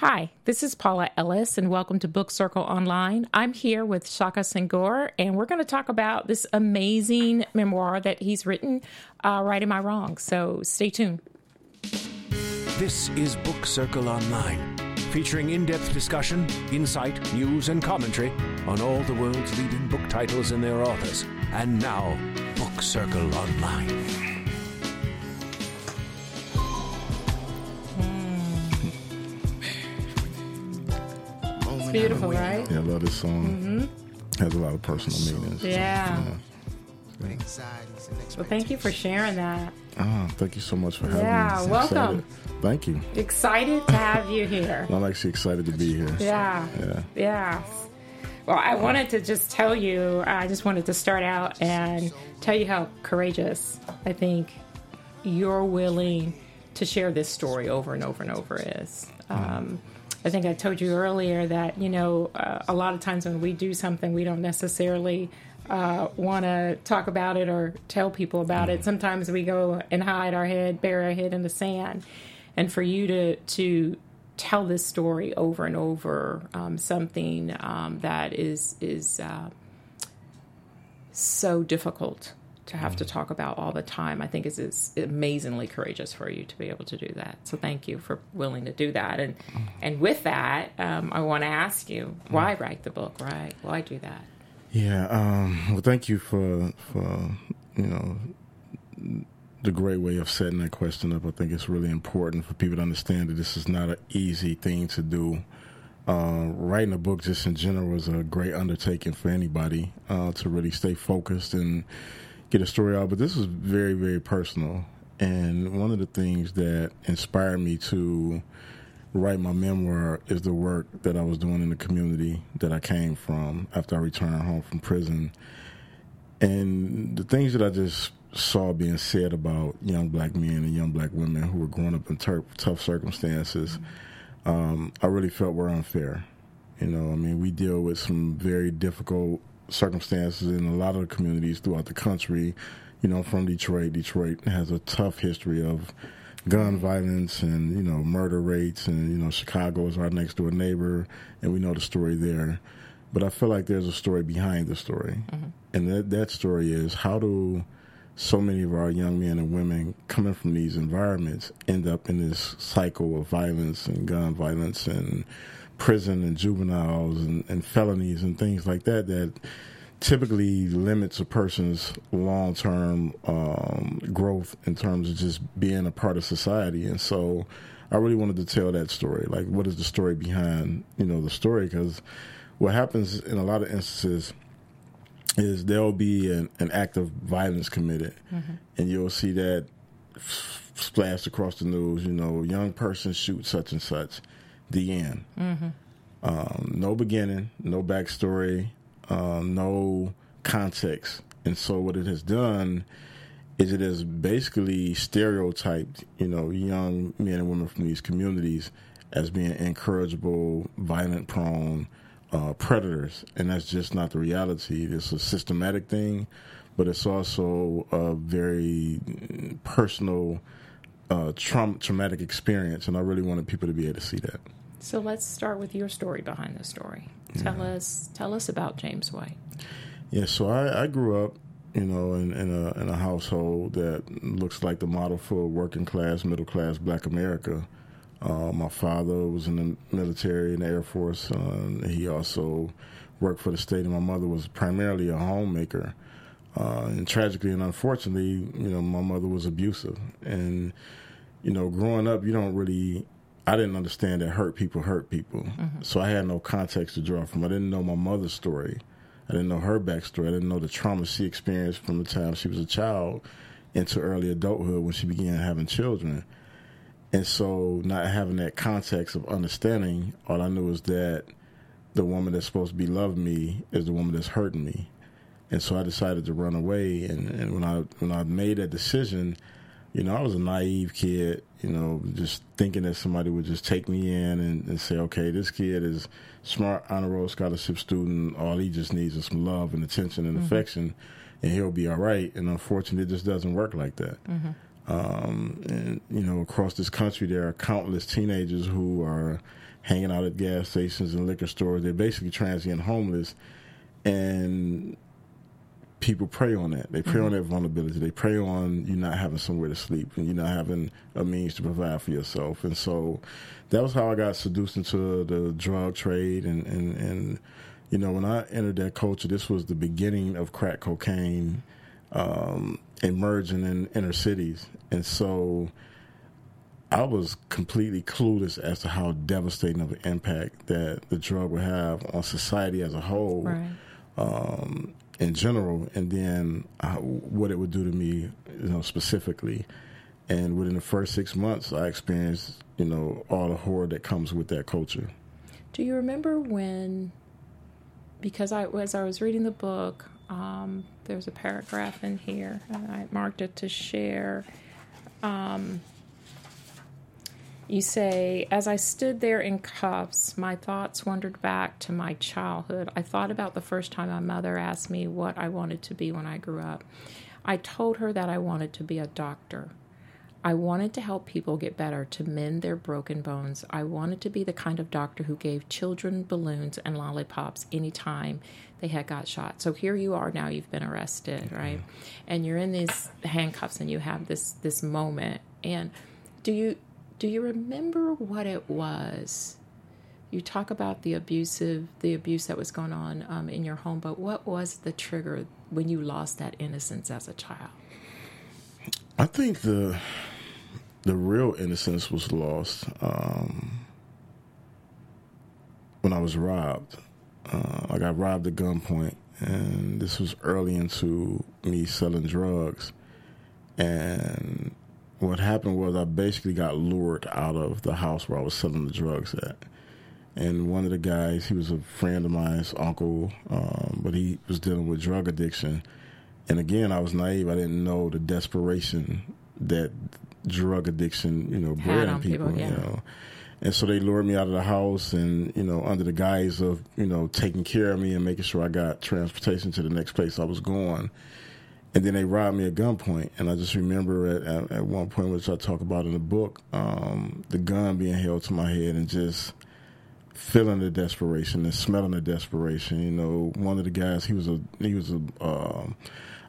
Hi, this is Paula Ellis, and welcome to Book Circle Online. I'm here with Shaka Senghor, and we're going to talk about this amazing memoir that he's written, uh, Writing My Wrongs. So stay tuned. This is Book Circle Online, featuring in depth discussion, insight, news, and commentary on all the world's leading book titles and their authors. And now, Book Circle Online. Beautiful, right? Yeah, I love this song. Mm-hmm. Has a lot of personal meanings. Yeah. yeah. Well, thank you for sharing that. Ah, thank you so much for having Yeah, me. welcome. Excited. Thank you. Excited to have you here. I'm actually excited to be here. Yeah. Yeah. Yeah. Well, I wanted to just tell you, I just wanted to start out and tell you how courageous I think you're willing to share this story over and over and over is. Um, I think I told you earlier that, you know, uh, a lot of times when we do something, we don't necessarily uh, want to talk about it or tell people about it. Sometimes we go and hide our head, bury our head in the sand. And for you to, to tell this story over and over, um, something um, that is is uh, so difficult to have to talk about all the time. I think is is amazingly courageous for you to be able to do that. So thank you for willing to do that. And and with that, um, I want to ask you why write the book? Right? Why do that? Yeah. Um, well, thank you for for you know the great way of setting that question up. I think it's really important for people to understand that this is not an easy thing to do. Uh, writing a book, just in general, is a great undertaking for anybody uh, to really stay focused and get a story out. But this is very, very personal. And one of the things that inspired me to write my memoir is the work that I was doing in the community that I came from after I returned home from prison. And the things that I just saw being said about young black men and young black women who were growing up in ter- tough circumstances, um, I really felt were unfair. You know, I mean, we deal with some very difficult circumstances in a lot of the communities throughout the country. You know, from Detroit, Detroit has a tough history of gun violence and you know murder rates, and you know Chicago is our next door neighbor, and we know the story there. But I feel like there's a story behind the story, mm-hmm. and that that story is how do so many of our young men and women coming from these environments end up in this cycle of violence and gun violence and prison and juveniles and, and felonies and things like that that typically limits a person's long term um, growth in terms of just being a part of society. And so I really wanted to tell that story. Like, what is the story behind, you know, the story? Because what happens in a lot of instances is there'll be an, an act of violence committed, and you'll see that splashed across the news. You know, young person shoots such and such. The end. Um, no beginning, no backstory, um, no context. And so what it has done is it has basically stereotyped, you know, young men and women from these communities as being incorrigible, violent prone uh, predators. And that's just not the reality. It's a systematic thing, but it's also a very personal, uh, traum- traumatic experience. And I really wanted people to be able to see that. So let's start with your story behind the story. Tell us tell us about James White. Yeah, so I, I grew up, you know, in, in a in a household that looks like the model for working class, middle class Black America. Uh, my father was in the military in the Air Force. Uh, and he also worked for the state, and my mother was primarily a homemaker. Uh, and tragically and unfortunately, you know, my mother was abusive. And you know, growing up, you don't really. I didn't understand that hurt people hurt people, mm-hmm. so I had no context to draw from. I didn't know my mother's story. I didn't know her backstory. I didn't know the trauma she experienced from the time she was a child into early adulthood when she began having children. And so, not having that context of understanding, all I knew is that the woman that's supposed to be loving me is the woman that's hurting me. And so, I decided to run away. And, and when I when I made that decision, you know, I was a naive kid. You know, just thinking that somebody would just take me in and, and say, okay, this kid is smart, honor roll scholarship student. All he just needs is some love and attention and affection, and he'll be all right. And unfortunately, it just doesn't work like that. Um, and you know, across this country, there are countless teenagers who are hanging out at gas stations and liquor stores. They're basically transient homeless, and people prey on that. They prey mm-hmm. on that vulnerability. They prey on you not having somewhere to sleep and you not having a means to provide for yourself. And so that was how I got seduced into the drug trade. And, and, and you know, when I entered that culture, this was the beginning of crack cocaine um, emerging in inner cities. And so I was completely clueless as to how devastating of an impact that the drug would have on society as a whole. Right. Um, in general, and then uh, what it would do to me, you know, specifically. And within the first six months, I experienced, you know, all the horror that comes with that culture. Do you remember when? Because I, as I was reading the book, um, there's a paragraph in here, and I marked it to share. Um, you say, as I stood there in cuffs, my thoughts wandered back to my childhood. I thought about the first time my mother asked me what I wanted to be when I grew up. I told her that I wanted to be a doctor. I wanted to help people get better, to mend their broken bones. I wanted to be the kind of doctor who gave children balloons and lollipops anytime they had got shot. So here you are now, you've been arrested, mm-hmm. right? And you're in these handcuffs and you have this this moment. And do you do you remember what it was? You talk about the abusive, the abuse that was going on um, in your home, but what was the trigger when you lost that innocence as a child? I think the the real innocence was lost um, when I was robbed. Uh, I got robbed at gunpoint, and this was early into me selling drugs. And what happened was I basically got lured out of the house where I was selling the drugs at. And one of the guys, he was a friend of mine's uncle, um, but he was dealing with drug addiction. And again, I was naive. I didn't know the desperation that drug addiction, you know, bred in people, people yeah. you know. And so they lured me out of the house and, you know, under the guise of, you know, taking care of me and making sure I got transportation to the next place I was going and then they robbed me at gunpoint. And I just remember at, at, at one point, which I talk about in the book, um, the gun being held to my head and just feeling the desperation and smelling the desperation. You know, one of the guys, he was a he was a uh,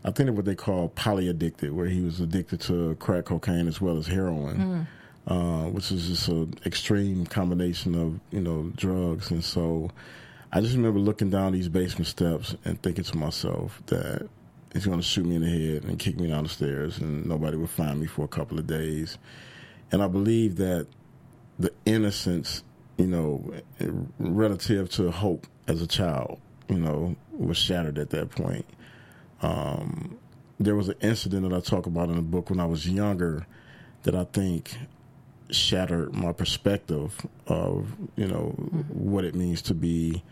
I think of what they call poly addicted, where he was addicted to crack cocaine as well as heroin. Mm. Uh, which is just an extreme combination of you know drugs, and so I just remember looking down these basement steps and thinking to myself that he's going to shoot me in the head and kick me down the stairs, and nobody will find me for a couple of days. And I believe that the innocence, you know, relative to hope as a child, you know, was shattered at that point. Um, there was an incident that I talk about in the book when I was younger that I think shattered my perspective of, you know, what it means to be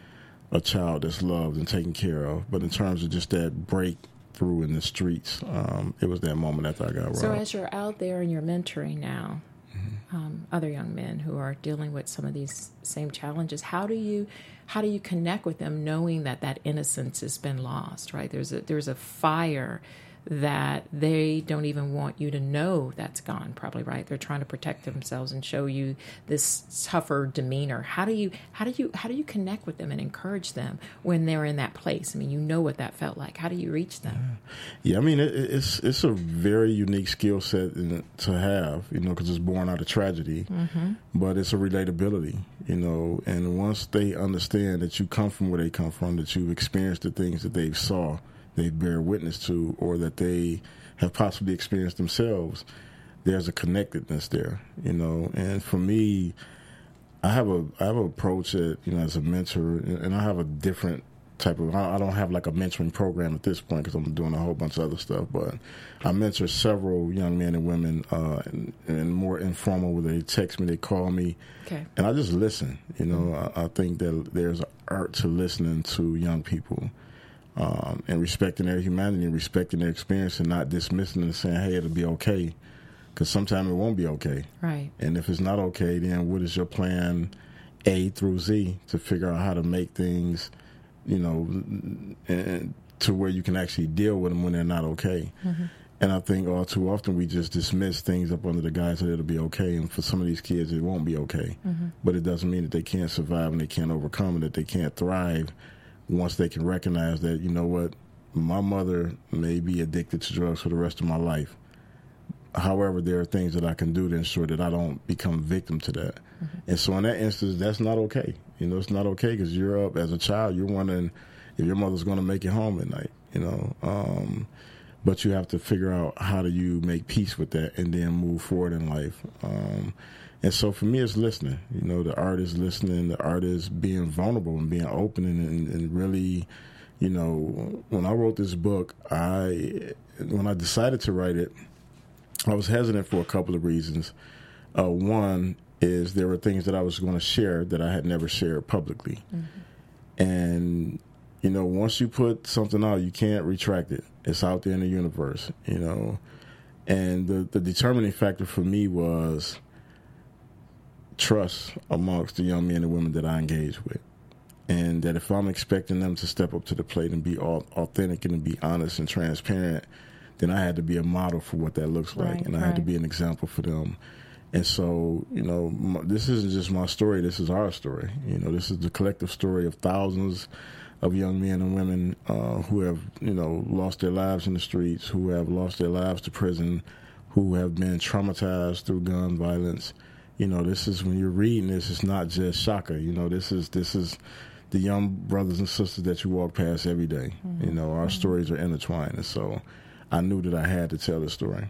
a child that's loved and taken care of. But in terms of just that break through in the streets. Um, it was that moment after I got robbed. So as you're out there and you're mentoring now, mm-hmm. um, other young men who are dealing with some of these same challenges, how do you how do you connect with them, knowing that that innocence has been lost? Right? There's a there's a fire that they don't even want you to know that's gone probably right? They're trying to protect themselves and show you this tougher demeanor. How do you how do you how do you connect with them and encourage them when they're in that place? I mean you know what that felt like. How do you reach them? Yeah, yeah i mean it, it's it's a very unique skill set to have you know because it's born out of tragedy mm-hmm. but it's a relatability you know? And once they understand that you come from where they come from that you've experienced the things that they've saw they bear witness to or that they have possibly experienced themselves, there's a connectedness there, you know. And for me, I have a I have an approach that you know as a mentor, and I have a different type of. I don't have like a mentoring program at this point because I'm doing a whole bunch of other stuff. But I mentor several young men and women, uh, and, and, more informal where they text me, they call me, okay. and I just listen. You know, mm-hmm. I, I, think that there's an art to listening to young people um, and respecting their humanity and respecting their experience and not dismissing and saying, hey, it'll be okay. Because sometimes it won't be okay. Right. And if it's not okay, then what is your plan A through Z to figure out how to make things, you know, and, to where you can actually deal with them when they're not okay. Mm-hmm. And I think all too often we just dismiss things up under the guise that it'll be okay. And for some of these kids, it won't be okay. Mm-hmm. But it doesn't mean that they can't survive and they can't overcome and that they can't thrive once they can recognize that, you know what, my mother may be addicted to drugs for the rest of my life. However, there are things that I can do to ensure that I don't become victim to that. Mm-hmm. And so, in that instance, that's not okay. You know, it's not okay because you're up as a child. You're wondering if your mother's going to make it home at night. You know, um, but you have to figure out how do you make peace with that and then move forward in life. Um, and so for me, it's listening. You know, the artist listening. The artist being vulnerable and being open and, and really, you know, when I wrote this book, I when I decided to write it, I was hesitant for a couple of reasons. Uh, one is there were things that I was going to share that I had never shared publicly, mm-hmm. and you know, once you put something out, you can't retract it. It's out there in the universe, you know. And the, the determining factor for me was trust amongst the young men and women that I engage with. And that if I'm expecting them to step up to the plate and be authentic and be honest and transparent, then I had to be a model for what that looks like. Right, and I right. had to be an example for them. And so, you know, this isn't just my story, this is our story. You know, this is the collective story of thousands of young men and women uh, who have, you know, lost their lives in the streets, who have lost their lives to prison, who have been traumatized through gun violence. You know, this is when you're reading this, it's not just Shaka. You know, this is this is the young brothers and sisters that you walk past every day. Mm-hmm. You know, our mm-hmm. stories are intertwined, and so I knew that I had to tell the story.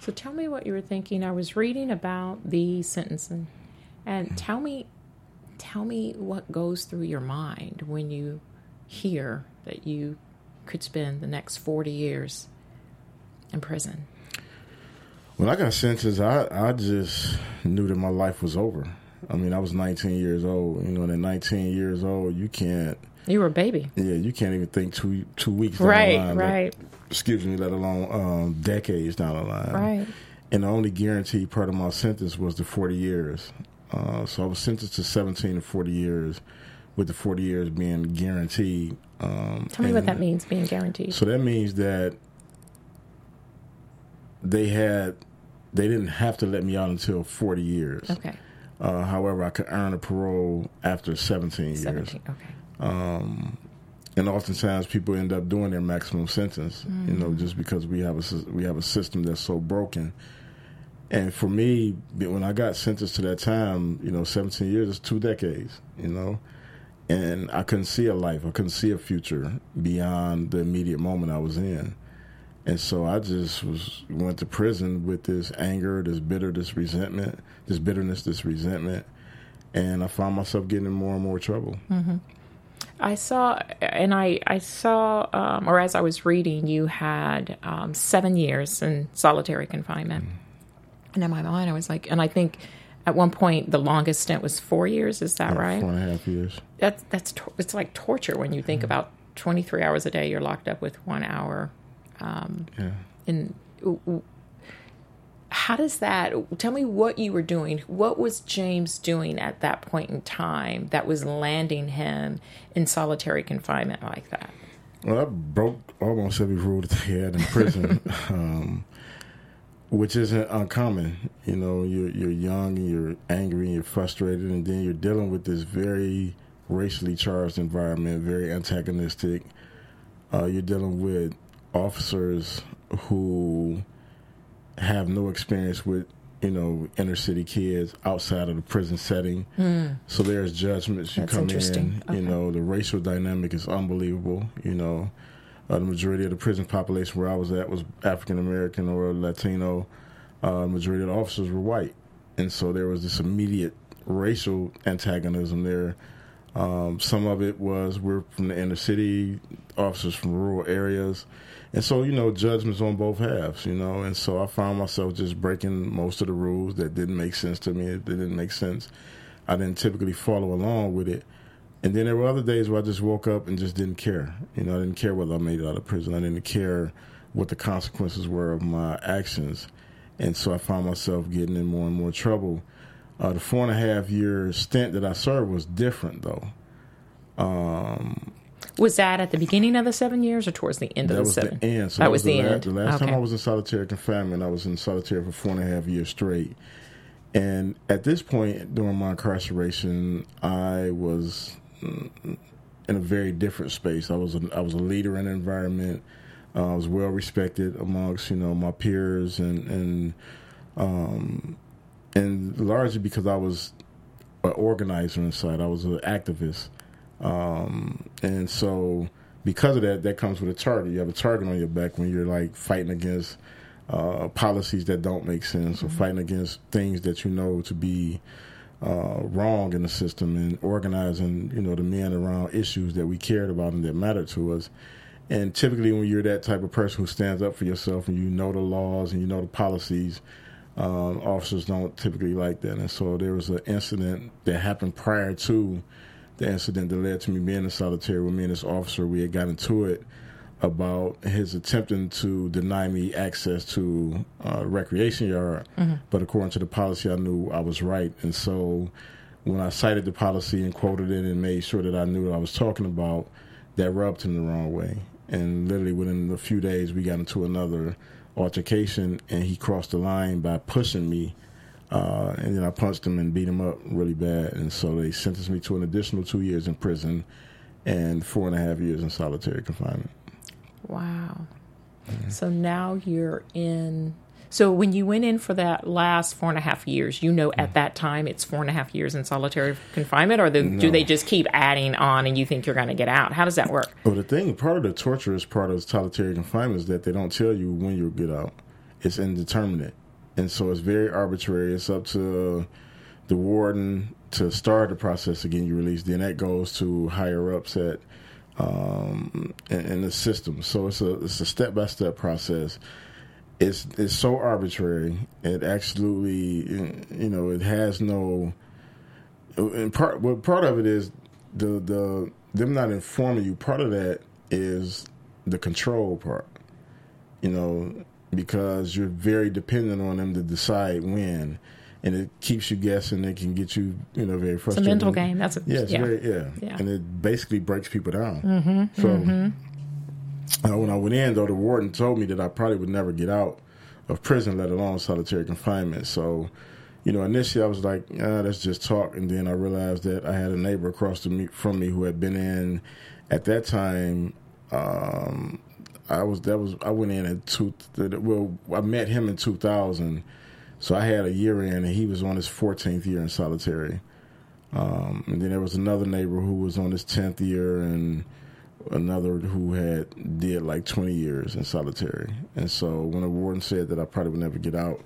So tell me what you were thinking. I was reading about the sentencing, and tell me, tell me what goes through your mind when you hear that you could spend the next 40 years in prison? When I got sentenced, I, I just knew that my life was over. I mean, I was 19 years old. You know, and at 19 years old, you can't. You were a baby. Yeah, you can't even think two two weeks down right, the line. Right, right. Excuse me, let alone um, decades down the line. Right. And the only guaranteed part of my sentence was the 40 years. Uh, so I was sentenced to 17 to 40 years with the 40 years being guaranteed. Um, Tell me what that means, being guaranteed. So that means that they had, they didn't have to let me out until 40 years. Okay. Uh, however, I could earn a parole after 17, years. 17 years. Okay. Um, and oftentimes people end up doing their maximum sentence, mm. you know, mm. just because we have a we have a system that's so broken. And for me, when I got sentenced to that time, you know, 17 years is two decades, you know and I couldn't see a life. I couldn't see a future beyond the immediate moment I was in. And so I just was went to prison with this anger, this bitter, this resentment, this bitterness, this resentment, and I found myself getting in more and more trouble. Mm-hmm. I saw, and I I saw, um, or as I was reading, you had um, seven years in solitary confinement, mm-hmm. and in my mind, I was like, and I think at one point, the longest stint was four years. Is that yeah, right? Four and a half years. That's that's it's like torture when you think mm-hmm. about twenty three hours a day. You're locked up with one hour. Um, yeah. In how does that? Tell me what you were doing. What was James doing at that point in time that was landing him in solitary confinement like that? Well, I broke almost every rule that they had in prison. um, which isn't uncommon. You know, you're you're young and you're angry and you're frustrated, and then you're dealing with this very racially charged environment, very antagonistic. Uh, you're dealing with officers who have no experience with you know inner city kids outside of the prison setting. Mm. So there's judgments you That's come in. Okay. You know, the racial dynamic is unbelievable. You know uh, the majority of the prison population where I was at was African American or Latino. Uh, majority of the officers were white, and so there was this immediate racial antagonism there. Um, some of it was we're from the inner city, officers from rural areas, and so you know judgments on both halves, you know. And so I found myself just breaking most of the rules that didn't make sense to me. It didn't make sense. I didn't typically follow along with it. And then there were other days where I just woke up and just didn't care. You know, I didn't care whether I made it out of prison. I didn't care what the consequences were of my actions. And so I found myself getting in more and more trouble. Uh, the four and a half year stint that I served was different, though. Um, Was that at the beginning of the seven years or towards the end that of the was seven? the end. So that, was the, end. The last okay. time I was in solitary confinement, I was in solitary for four and a half years straight. And at this point during my incarceration, I was mm, in a very different space. I was a, I was a leader in the environment. Uh, I was well respected amongst you know my peers and and um, and largely because I was an organizer inside. I was an activist, um, and so because of that, that comes with a target. You have a target on your back when you're like fighting against uh, policies that don't make sense or fighting against things that you know to be uh, wrong in the system and organizing, you know, the men around issues that we cared about and that mattered to us. And typically, when you're that type of person who stands up for yourself and you know the laws and you know the policies, um, officers don't typically like that. And so there was an incident that happened prior to the incident that led to me being in solitary with me and this officer. We had got into it about his attempting to deny me access to a recreation yard. Mm-hmm. But according to the policy, I knew I was right. And so when I cited the policy and quoted it and made sure that I knew what I was talking about, that rubbed him the wrong way. And literally within a few days, we got into another altercation, and he crossed the line by pushing me. Uh, and then I punched him and beat him up really bad. And so they sentenced me to an additional two years in prison and four and a half years in solitary confinement. Wow. So now you're in. So when you went in for that last four and a half years, you know at that time it's four and a half years in solitary confinement, or the, do they just keep adding on and you think you're going to get out? How does that work? Well, the thing, part of the torture is part of solitary confinement is that they don't tell you when you'll get out. It's indeterminate. And so it's very arbitrary. It's up to the warden to start the process again. You release, then that goes to higher ups at um, in, in the system. So it's a it's a step by step process. It's it's so arbitrary. It absolutely you know it has no. And part well part of it is the the them not informing you. Part of that is the control part. You know because you're very dependent on them to decide when. And it keeps you guessing. It can get you, you know, very It's a frustrated. mental game. That's a, Yeah, it's yeah. very yeah. Yeah. and it basically breaks people down. Mm-hmm, so uh, when I went in, though, the warden told me that I probably would never get out of prison, let alone solitary confinement. So, you know, initially I was like, ah, let's just talk, and then I realized that I had a neighbor across the me- from me who had been in at that time. Um, I was that was I went in at two. Well, I met him in two thousand. So I had a year in, and he was on his 14th year in solitary. Um, and then there was another neighbor who was on his 10th year, and another who had did like 20 years in solitary. And so when the warden said that I probably would never get out,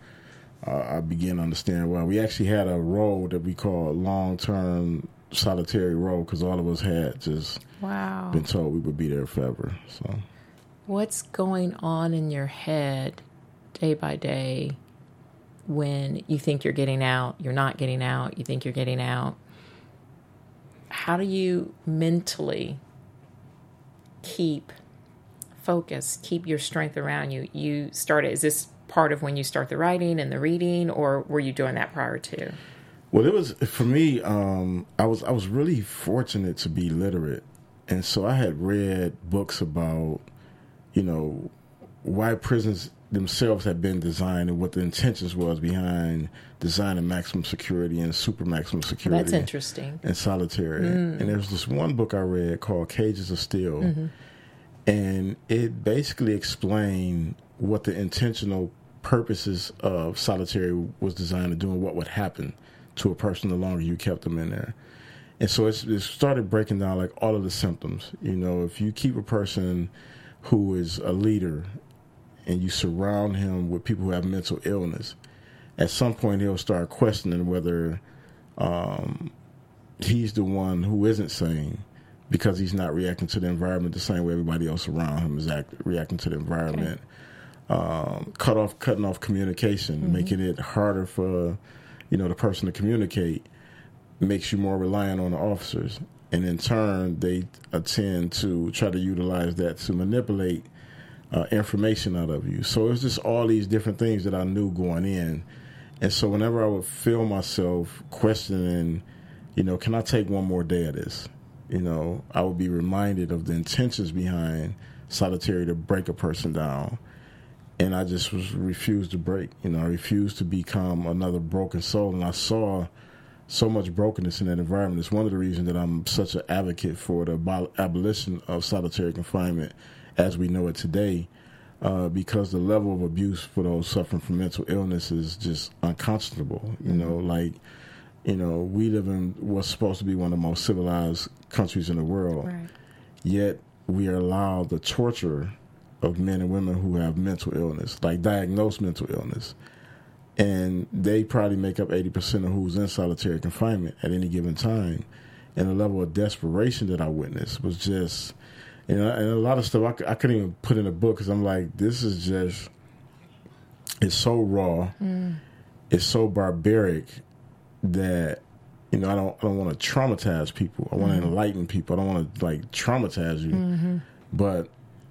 uh, I began to understand. why. we actually had a role that we call long-term solitary role because all of us had just Wow. been told we would be there forever. So. What's going on in your head day by day when you think you're getting out, you're not getting out, you think you're getting out? How do you mentally keep focus, keep your strength around you? You started, is this part of when you start the writing and the reading, or were you doing that prior to? Well, it was for me. Um, I was I was really fortunate to be literate, and so I had read books about, you know, why prisons themselves have been designed and what the intentions was behind designing maximum security and super maximum security. That's interesting. and solitary. And hmm. there was this one book I read called Cages of Steel, mm-hmm. and it basically explained what the intentional purposes of solitary was designed to do and what would happen to a person the longer you kept them in there. And so it's, it started breaking down like all of the symptoms. You know, if you keep a person who is a leader and you surround him with people who have mental illness, at some point he'll start questioning whether um, he's the one who isn't sane because he's not reacting to the environment the same way everybody else around him is act, reacting to the environment. Um, cut off, cutting off communication, making it harder for you know the person to communicate, makes you more reliant on the officers, and in turn they tend to try to utilize that to manipulate uh, information out of you. So it's just all these different things that I knew going in. And so whenever I would feel myself questioning, you know, can I take one more day of this? you know, I would be reminded of the intentions behind solitary to break a person down. And I just was refused to break. You know, I refused to become another broken soul. And I saw so much brokenness in that environment. It's one of the reasons that I'm such an advocate for the abolition of solitary confinement as we know it today, uh, because the level of abuse for those suffering from mental illness is just unconscionable. You know, like, you know, we live in what's supposed to be one of the most civilized countries in the world, right. yet we are allowed the torture of men and women who have mental illness, like diagnosed mental illness and they probably make up 80% of who's in solitary confinement at any given time. And the level of desperation that I witnessed was just, you know, and a lot of stuff I, I couldn't even put in a book because I'm like, this is just, it's so raw, mm. it's so barbaric that, you know, I don't, I don't want to traumatize people. I want to mm-hmm. enlighten people. I don't want to like traumatize you, mm-hmm. but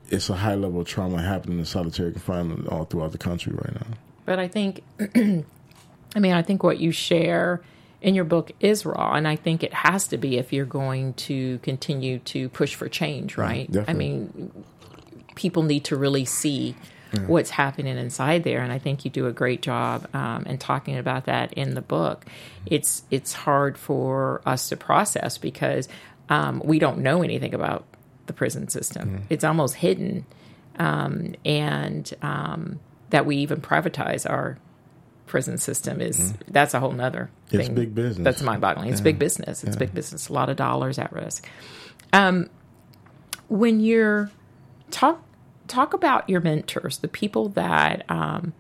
it's a high level of trauma happening in solitary confinement all throughout the country right now. But I think, I mean, I think what you share in your book is raw, and I think it has to be if you're going to continue to push for change, right? I mean, people need to really see yeah. what's happening inside there, and I think you do a great job um, in talking about that in the book. It's it's hard for us to process because um, we don't know anything about the prison system. Mm. It's almost hidden, um, and um, that we even privatize our prison system is mm-hmm. that's a whole nother thing. It's big business. That's mind boggling. It's yeah. big business. It's yeah. big business. A lot of dollars at risk. Um, when you're talk talk about your mentors, the people that because um,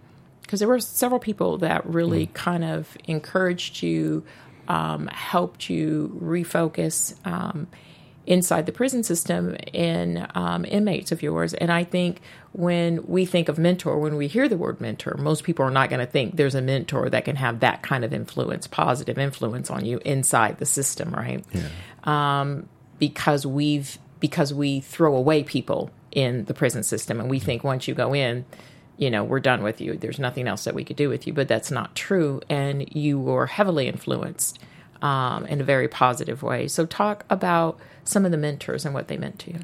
there were several people that really mm. kind of encouraged you, um, helped you refocus um, inside the prison system in um, inmates of yours. And I think when we think of mentor, when we hear the word mentor, most people are not going to think there's a mentor that can have that kind of influence, positive influence on you inside the system, right? Yeah. Um, because we've because we throw away people in the prison system, and we think once you go in, you know, we're done with you. There's nothing else that we could do with you, but that's not true. And you were heavily influenced um, in a very positive way. So, talk about some of the mentors and what they meant to you.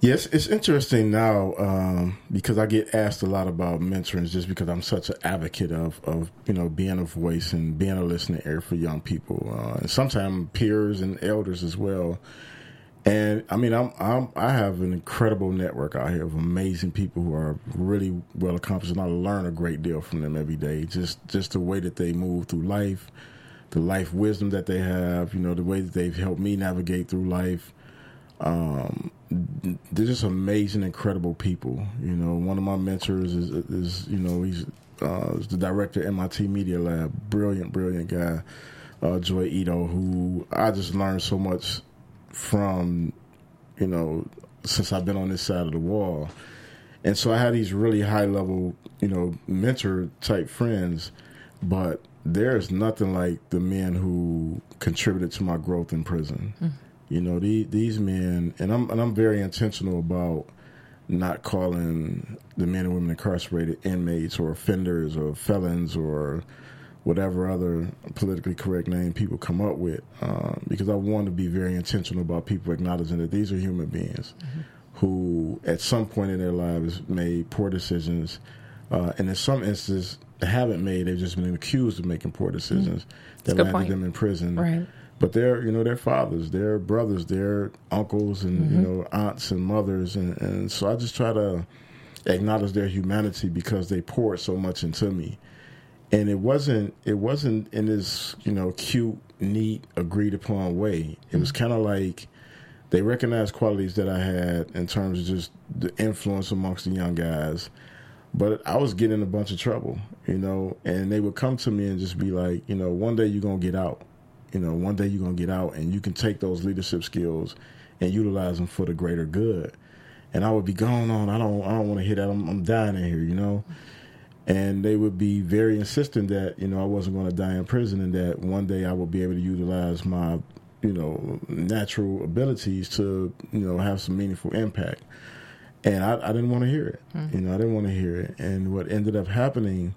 Yes, it's interesting now um, because I get asked a lot about mentoring just because I'm such an advocate of, of you know being a voice and being a listening ear for young people uh, and sometimes peers and elders as well. And I mean, I'm, I'm I have an incredible network out here of amazing people who are really well accomplished, and I learn a great deal from them every day. Just just the way that they move through life, the life wisdom that they have, you know, the way that they've helped me navigate through life. Um, they're just amazing, incredible people. You know, one of my mentors is, is you know, he's uh, the director MIT Media Lab, brilliant, brilliant guy, uh, Joi Ito, who I just learned so much from, you know, since I've been on this side of the wall. And so I had these really high level, you know, mentor type friends, but there's nothing like the men who contributed to my growth in prison. Mm. You know, the, these men, and I'm and I'm very intentional about not calling the men and women incarcerated inmates or offenders or felons or whatever other politically correct name people come up with, uh, because I want to be very intentional about people acknowledging that these are human beings mm-hmm. who, at some point in their lives, made poor decisions, uh, and in some instances, they haven't made. They've just been accused of making poor decisions mm-hmm. that landed point. them in prison. Right but they're you know their fathers, their brothers, their uncles, and mm-hmm. you know aunts and mothers, and, and so I just try to acknowledge their humanity because they poured so much into me, and it wasn't it wasn't in this you know cute, neat, agreed upon way. It was mm-hmm. kind of like they recognized qualities that I had in terms of just the influence amongst the young guys. But I was getting in a bunch of trouble, you know, and they would come to me and just be like, you know, one day you're gonna get out you know, one day you're gonna get out and you can take those leadership skills and utilize them for the greater good. And I would be going on. I don't. I don't want to hear that. I'm, I'm dying in here. You know. And they would be very insistent that you know I wasn't going to die in prison, and that one day I would be able to utilize my you know natural abilities to you know have some meaningful impact. And I, I didn't want to hear it. Mm-hmm. You know, I didn't want to hear it. And what ended up happening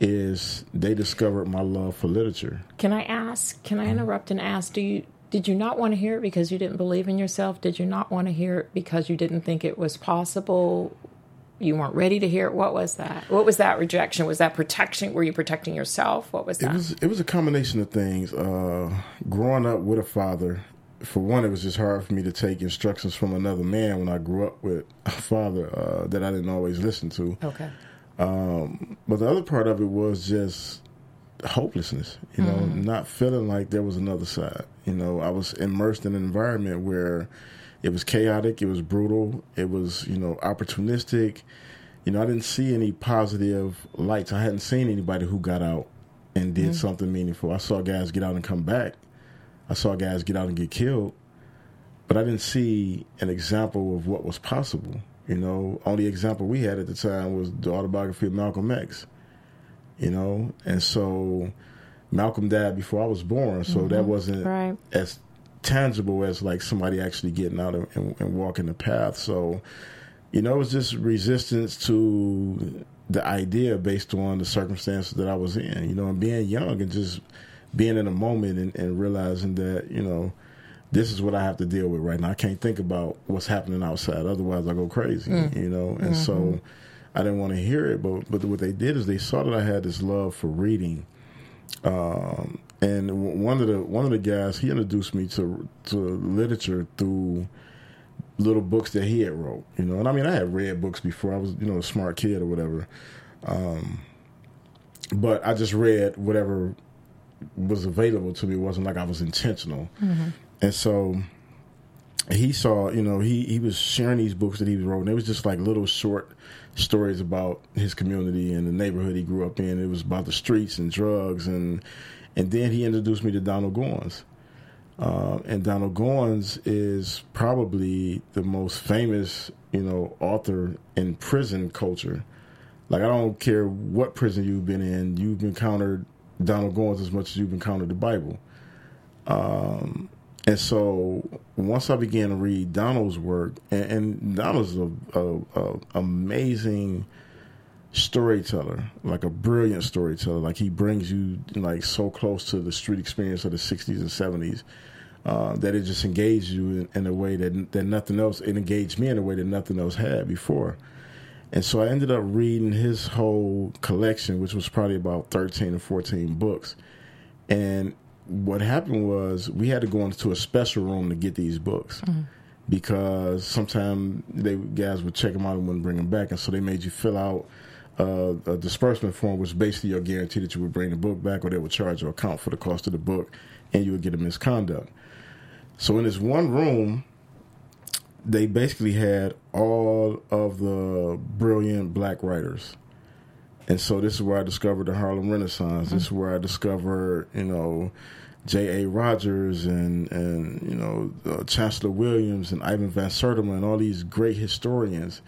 is they discovered my love for literature. Can I ask? Can I interrupt and ask? Do you did you not want to hear it because you didn't believe in yourself? Did you not want to hear it because you didn't think it was possible? You weren't ready to hear it. What was that? What was that rejection? Was that protection? Were you protecting yourself? What was that? It was it was a combination of things. Uh, growing up with a father, for one, it was just hard for me to take instructions from another man when I grew up with a father uh, that I didn't always listen to. Okay. Um, but the other part of it was just hopelessness, you know, mm-hmm. not feeling like there was another side. You know, I was immersed in an environment where it was chaotic, it was brutal, it was, you know, opportunistic. You know, I didn't see any positive lights. I hadn't seen anybody who got out and did mm-hmm. something meaningful. I saw guys get out and come back. I saw guys get out and get killed, but I didn't see an example of what was possible. You know, only example we had at the time was the autobiography of Malcolm X you know, and so Malcolm died before I was born, so mm-hmm. that wasn't right. as tangible as like somebody actually getting out and, and, walking the path. So, you know, it was just resistance to the idea based on the circumstances that I was in, you know, and being young and just being in a moment and, and realizing that, you know, this is what I have to deal with right now. I can't think about what's happening outside, otherwise I go crazy, mm. you know, and mm-hmm. so I didn't want to hear it, but but what they did is they saw that I had this love for reading. Um, and one of the one of the guys he introduced me to to literature through little books that he had wrote. You know, and I mean I had read books before. I was you know a smart kid or whatever. Um, but I just read whatever was available to me. It wasn't like I was intentional. Mm-hmm. And so he saw, you know, he, he was sharing these books that he was wrote, and it was just like little short stories about his community and the neighborhood he grew up in. It was about the streets and drugs, and and then he introduced me to Donald Goines. Uh, and Donald Goines is probably the most famous, you know, author in prison culture. Like I don't care what prison you've been in, you've encountered Donald Goines as much as you've encountered the Bible. Um, and so once I began to read Donald's work, and, and Donald's a, a, a, amazing storyteller, like a brilliant storyteller. Like he brings you like so close to the street experience of the '60s and '70s uh, that it just engaged you in, in, a way that that nothing else. It engaged me in a way that nothing else had before. And so I ended up reading his whole collection, which was probably about 13 or 14 books. And what happened was we had to go into a special room to get these books mm-hmm. because sometimes they guys would check them out and wouldn't bring them back, and so they made you fill out uh, a disbursement form, which basically your guarantee that you would bring the book back, or they would charge your account for the cost of the book, and you would get a misconduct. So in this one room, they basically had all of the brilliant black writers. And so this is where I discovered the Harlem Renaissance. Mm-hmm. This is where I discovered, you know, J. A. Rogers and and you know uh, Chancellor Williams and Ivan Van Sertima and all these great historians.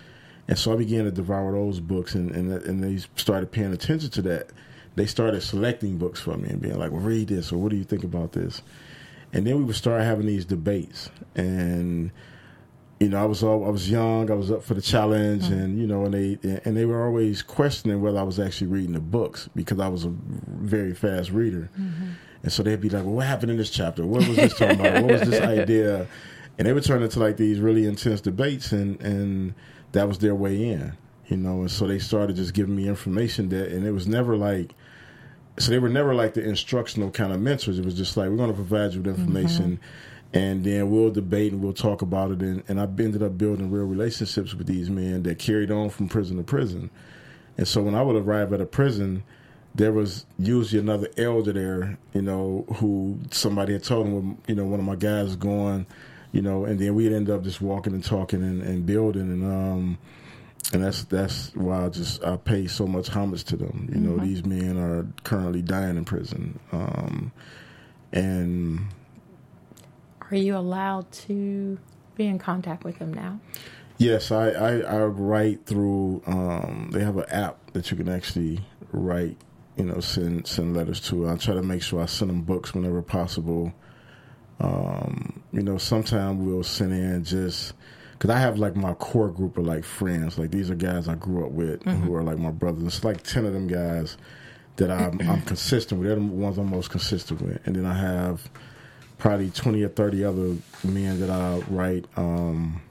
And so I began to devour those books, and and, and they started paying attention to that. They started selecting books for me and being like, "Well, read this," or "What do you think about this?" And then we would start having these debates, and you know, I was all, I was young, I was up for the challenge, mm-hmm. and you know, and they and they were always questioning whether I was actually reading the books because I was a very fast reader, mm-hmm. and so they'd be like, "Well, what happened in this chapter? What was this talking about? What was this idea?" And they would turn into like these really intense debates, and and that was their way in, you know, and so they started just giving me information that, and it was never like. So they were never like the instructional kind of mentors. It was just like we're going to provide you with information, mm-hmm and then we'll debate and we'll talk about it. And, and I ended up building real relationships with these men that carried on from prison to prison. And so when I would arrive at a prison, there was usually another elder there, you know, who somebody had told him, you know, one of my guys was going, you know, and then we'd end up just walking and talking and, and building, and um, and that's that's why I just I pay so much homage to them. You mm-hmm. know, these men are currently dying in prison, um, and are you allowed to be in contact with them now? Yes, I, I, I write through. Um, they have an app that you can actually write, you know, send send letters to. I try to make sure I send them books whenever possible. Um, you know, sometimes we'll send in just because I have like my core group of like friends. Like these are guys I grew up with mm-hmm. who are like my brothers. It's like ten of them guys that I'm, I'm consistent with. They're the ones I'm most consistent with, and then I have probably 20 or 30 other men that I write um,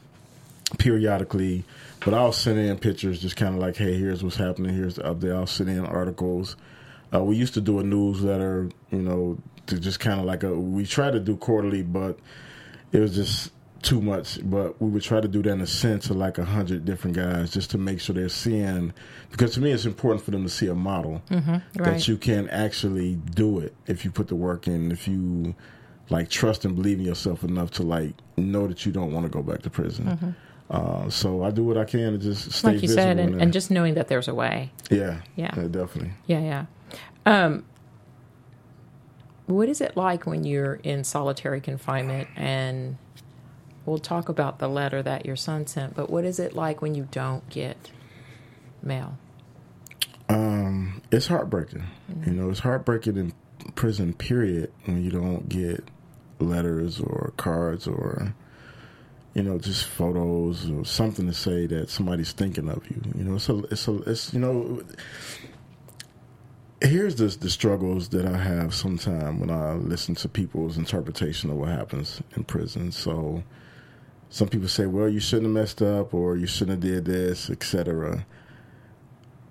periodically. But I'll send in pictures, just kind of like, hey, here's what's happening, here's the update. I'll send in articles. Uh, we used to do a newsletter, you know, to just kind of like a. We tried to do quarterly, but it was just too much. But we would try to do that in a sense of like a hundred different guys, just to make sure they're seeing. Because to me, it's important for them to see a model right. that you can actually do it if you put the work in. If you like trust and believe in yourself enough to like know that you don't want to go back to prison. Uh, so I do what I can to just stay like you said, and, and just knowing that there's a way. yeah, Yeah. definitely. Yeah, yeah. Um, what is it like when you're in solitary confinement? And we'll talk about the letter that your son sent, but what is it like when you don't get mail? Um, it's heartbreaking. Mm-hmm. You know, it's heartbreaking in prison. Period. When you don't get letters or cards or you know just photos or something to say that somebody's thinking of you. You know, a, it's a, it's you know. Here's the the struggles that I have sometimes when I listen to people's interpretation of what happens in prison. So, some people say, "Well, you shouldn't have messed up," or "You shouldn't have did this," etc.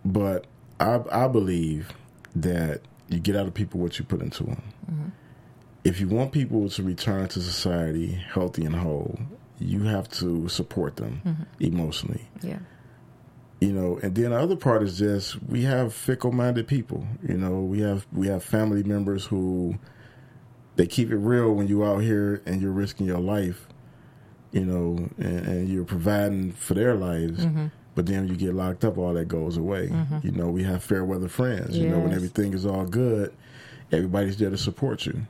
But I, I believe that you get out of people what you put into them. Mm-hmm. If you want people to return to society healthy and whole, you have to support them mm-hmm. emotionally. Yeah. You know, and then the other part is just we have fickle-minded people. You know, we have we have family members who they keep it real when you out here and you're risking your life. You know, and, and you're providing for their lives. Mm-hmm. But then you get locked up, all that goes away. Mm-hmm. You know, we have fair weather friends. You know, when everything is all good, everybody's there to support you.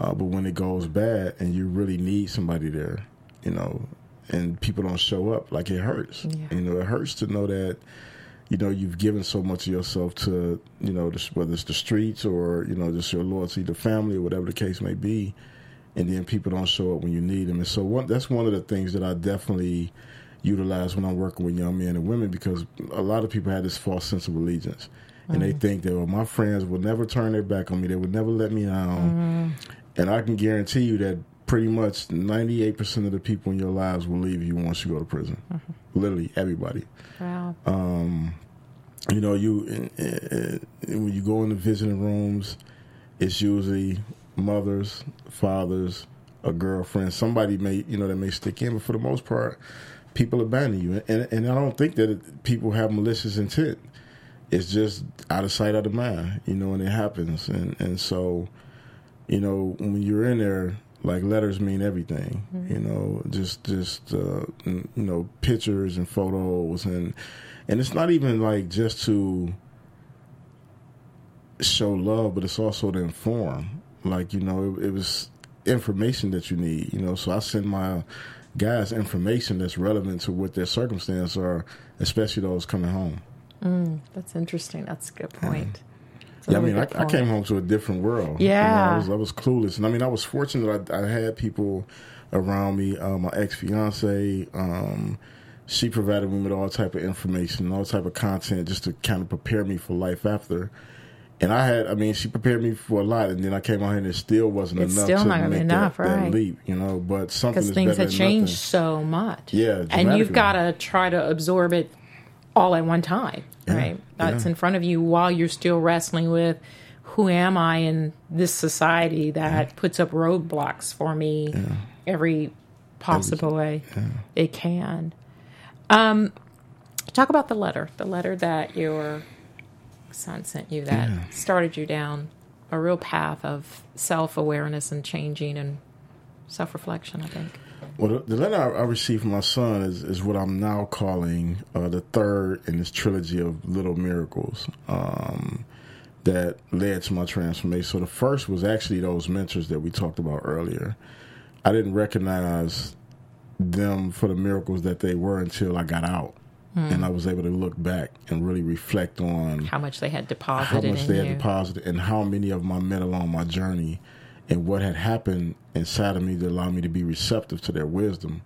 Uh, but when it goes bad and you really need somebody there, you know, and people don't show up, like it hurts. Yeah. You know, it hurts to know that, you know, you've given so much of yourself to, you know, this, whether it's the streets or, you know, just your loyalty to family or whatever the case may be. And then people don't show up when you need them. And so one, that's one of the things that I definitely utilize when I'm working with young men and women because a lot of people have this false sense of allegiance. And they think that, well, my friends will never turn their back on me. They would never let me down. And I can guarantee you that pretty much 98% of the people in your lives will leave you once you go to prison. Literally, everybody. Wow. You know, you uh, uh, when you go in the visiting rooms, it's usually mothers, fathers, a girlfriend. Somebody may, you know, that may stick in, but for the most part, people abandon you. And, and I don't think that it, people have malicious intent. It's just out of sight, out of mind, you know, and it happens. And, and so, you know, when you're in there, like letters mean everything, you know, just, just, uh, you know, pictures and photos and, and it's not even like just to show love, but it's also to inform. Like, you know, it, it was information that you need, you know, so I send my guys information that's relevant to what their circumstances are, especially those coming home. That's interesting. That's a good point. Yeah, I mean, I, I came home to a different world. You know, Yeah. I, was, I was clueless, and I mean, I was fortunate. I, I had people around me. Uh, my ex fiance, um, she provided me with all type of information, all type of content, just to kind of prepare me for life after. And I had, I mean, she prepared me for a lot, and then I came out here and it still wasn't It's enough still to not make enough, that, that right. leap, you know. But something because things have changed nothing. so much. Yeah, and you've got to try to absorb it all at one time, Yeah, right? That's yeah. in front of you while you're still wrestling with who am I in this society that puts up roadblocks for me every possible way it can. Um, talk about the letter, the letter that your son sent you that Yeah. started you down a real path of self awareness and changing and self reflection. I think. Well, the, letter I, received from my son is, is what I'm now calling uh, the third in this trilogy of little miracles um, that led to my transformation. So the first was actually those mentors that we talked about earlier. I didn't recognize them for the miracles that they were until I got out. And I was able to look back and really reflect on how much they had deposited, how much they you. had deposited and how many of them I met along my journey and what had happened inside of me that allowed me to be receptive to their wisdom.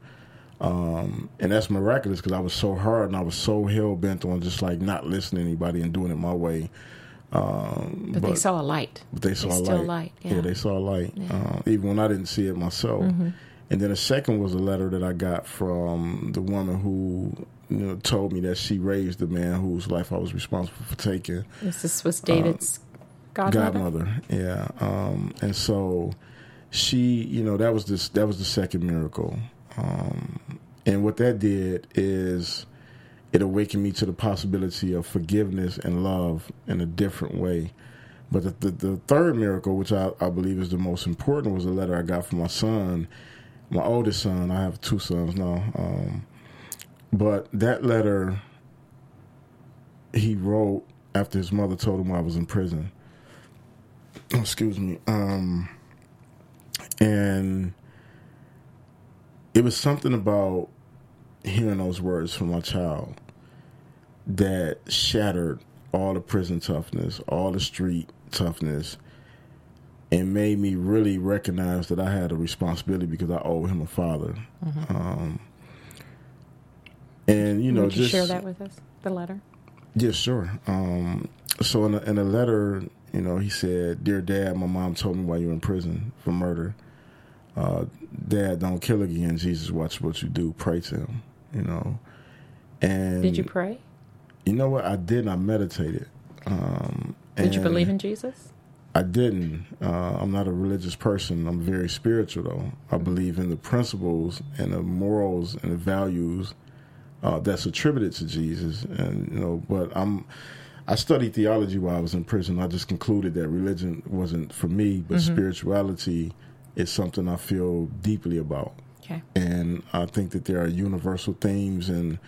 Um, and that's miraculous because I was so hard and I was so hell bent on just like not listening to anybody and doing it my way. Um, but, they saw a light. But they saw They a still light. light, Yeah. yeah. they saw a light. Uh, even when I didn't see it myself. Mm-hmm. And then the second was a letter that I got from the woman who you know, told me that she raised the man whose life I was responsible for taking. This was David's godmother. Godmother, yeah. Um, and so she, you know, that was this that was the second miracle. Um, and what that did is it awakened me to the possibility of forgiveness and love in a different way. But the, the, the third miracle, which I, I believe is the most important, was a letter I got from my son, my oldest son. I have two sons now. Um, but that letter he wrote after his mother told him I was in prison. Excuse me. Um, and it was something about hearing those words from my child that shattered all the prison toughness, all the street toughness, and made me really recognize that I had a responsibility because I owe him a father. Um, and you know, Would you just share that with us? The letter. yeah, sure. Um, so in a, in a letter, you know, he said, "Dear Dad, my mom told me why you're in prison for murder. Uh, Dad, don't kill again. Jesus, watch what you do. Pray to him. You know." And Did you pray? You know what? I did. I meditated. Um, Did you believe in Jesus? I didn't. Uh, I'm not a religious person. I'm very spiritual, though. I believe in the principles and the morals and the values uh, that's attributed to Jesus. And you know, but I'm. I studied theology while I was in prison. I just concluded that religion wasn't for me, but spirituality is something I feel deeply about. Okay. And I think that there are universal themes in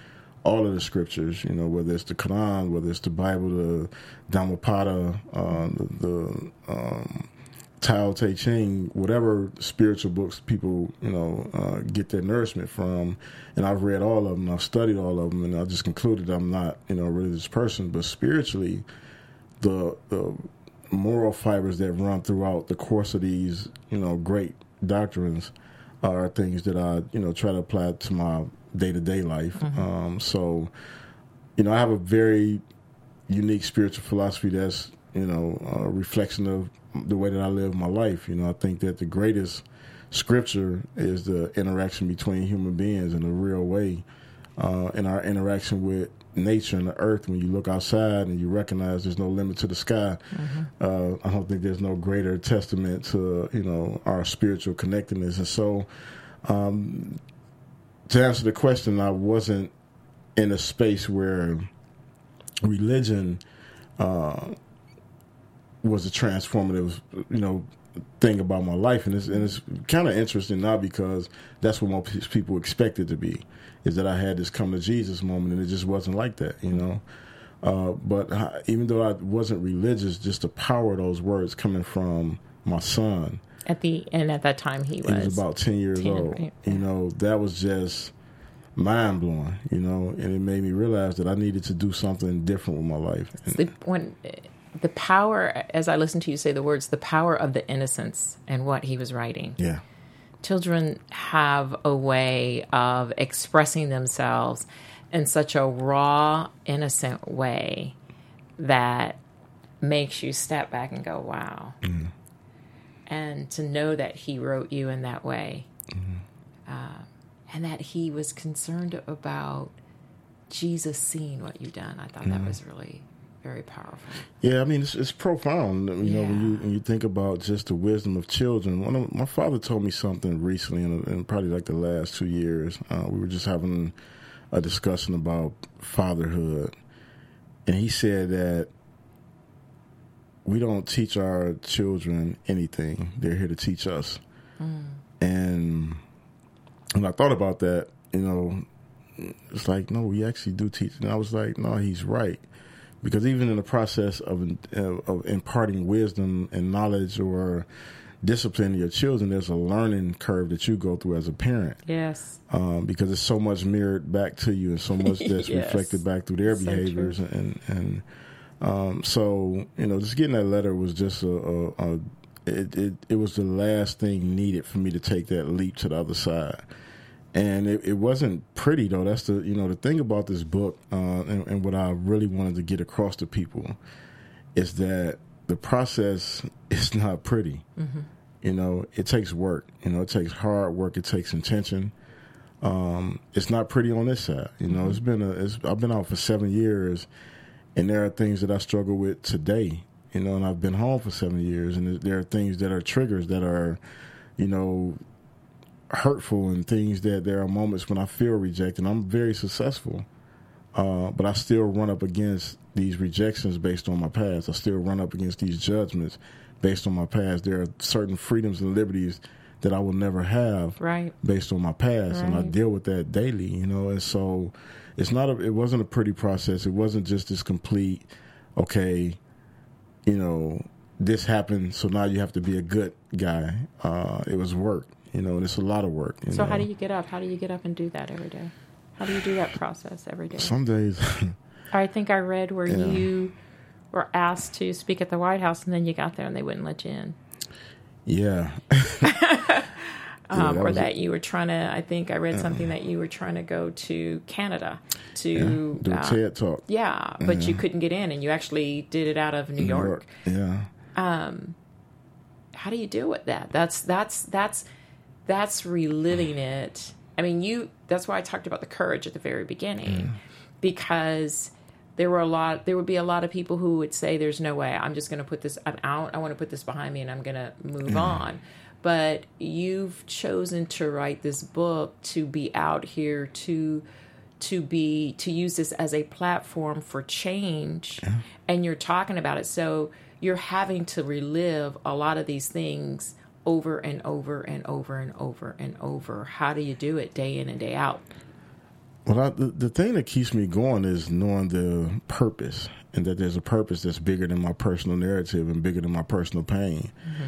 all of the scriptures, you know, whether it's the Quran, whether it's the Bible, the Dhammapada, uh, the, the um, Tao Te Ching, whatever spiritual books people, you know, uh, get their nourishment from. And I've read all of them, I've studied all of them, and I just concluded I'm not, you know, a religious person. But spiritually, the, the moral fibers that run throughout the course of these, you know, great doctrines are things that I, you know, try to apply to my day to day life. Um, so, you know, I have a very unique spiritual philosophy that's, you know, a reflection of the way that I live my life. You know, I think that the greatest scripture is the interaction between human beings in a real way, uh, and our interaction with nature and the earth. When you look outside and you recognize there's no limit to the sky, uh, I don't think there's no greater testament to you know our spiritual connectedness. And so, um, to answer the question, I wasn't in a space where religion uh, was a transformative, you know, thing about my life, and it's and it's kind of interesting now because that's what most people expect it to be, is that I had this come to Jesus moment, and it just wasn't like that, you know. Uh, but I- even though I wasn't religious, just the power of those words coming from my son, At the and at that time he he was, was about 10 years 10, old. right, You know, that was just mind blowing, you know, and it made me realize that I needed to do something different with my life. When the power as I listen to you say the words, the power of the innocence and what he was writing. yeah. children have a way of expressing themselves in such a raw, innocent way that makes you step back and go, wow. Mm-hmm. And to know that he wrote you in that way, uh, and that he was concerned about Jesus seeing what you've done, I thought that mm-hmm. was really very powerful. Yeah, I mean it's, it's profound. You know, when you when you think about just the wisdom of children. One of, my father told me something recently, in, in probably like the last two years. Uh, we were just having a discussion about fatherhood, and he said that we don't teach our children anything; they're here to teach us. And when I thought about that, you know, it's like no, we actually do teach. And I was like, no, he's right because even in the process of of imparting wisdom and knowledge or discipline to your children, there's a learning curve that you go through as a parent Yes. um, because it's so much mirrored back to you and so much that's Yes. reflected back through their So behaviors and and um, so you know just getting that letter was just a, a, a it, it it was the last thing needed for me to take that leap to the other side and it, it wasn't pretty though that's the you know the thing about this book uh, and, and what I really wanted to get across to people is that the process is not pretty. Mm-hmm. You know, it takes work. You know, it takes hard work. It takes intention. Um, it's not pretty on this side. You know, mm-hmm. it's been a. It's, I've been out for seven years, and there are things that I struggle with today. You know, and I've been home for seven years, and there are things that are triggers that are, you know, hurtful and things that there are moments when I feel rejected. I'm very successful, uh, but I still run up against these rejections based on my past. I still run up against these judgments based on my past. There are certain freedoms and liberties that I will never have right. based on my past, right. and I deal with that daily. You know, and so it's not a. It wasn't a pretty process. It wasn't just this complete. Okay, you know, this happened, so now you have to be a good guy. Uh, it was work, you know, and it's a lot of work. so know? how do you get up? How do you get up and do that every day? How do you do that process every day? Some days. I think I read where yeah. you were asked to speak at the White House, and then you got there and they wouldn't let you in. Yeah. um, yeah, or that a, you were trying to. I think I read uh, something that you were trying to go to Canada to yeah, do a uh, TED talk. Yeah, but you couldn't get in, and you actually did it out of New, New York. York. Yeah. Um, how do you deal with that? That's that's that's that's reliving it. I mean, you. That's why I talked about the courage at the very beginning, because there were a lot there would be a lot of people who would say there's no way i'm just going to put this i'm out i want to put this behind me and i'm going to move mm. on but you've chosen to write this book to be out here to to be to use this as a platform for change yeah. and you're talking about it so you're having to relive a lot of these things over and over and over and over and over how do you do it day in and day out well, I, the, the thing that keeps me going is knowing the purpose and that there's a purpose that's bigger than my personal narrative and bigger than my personal pain. Mm-hmm.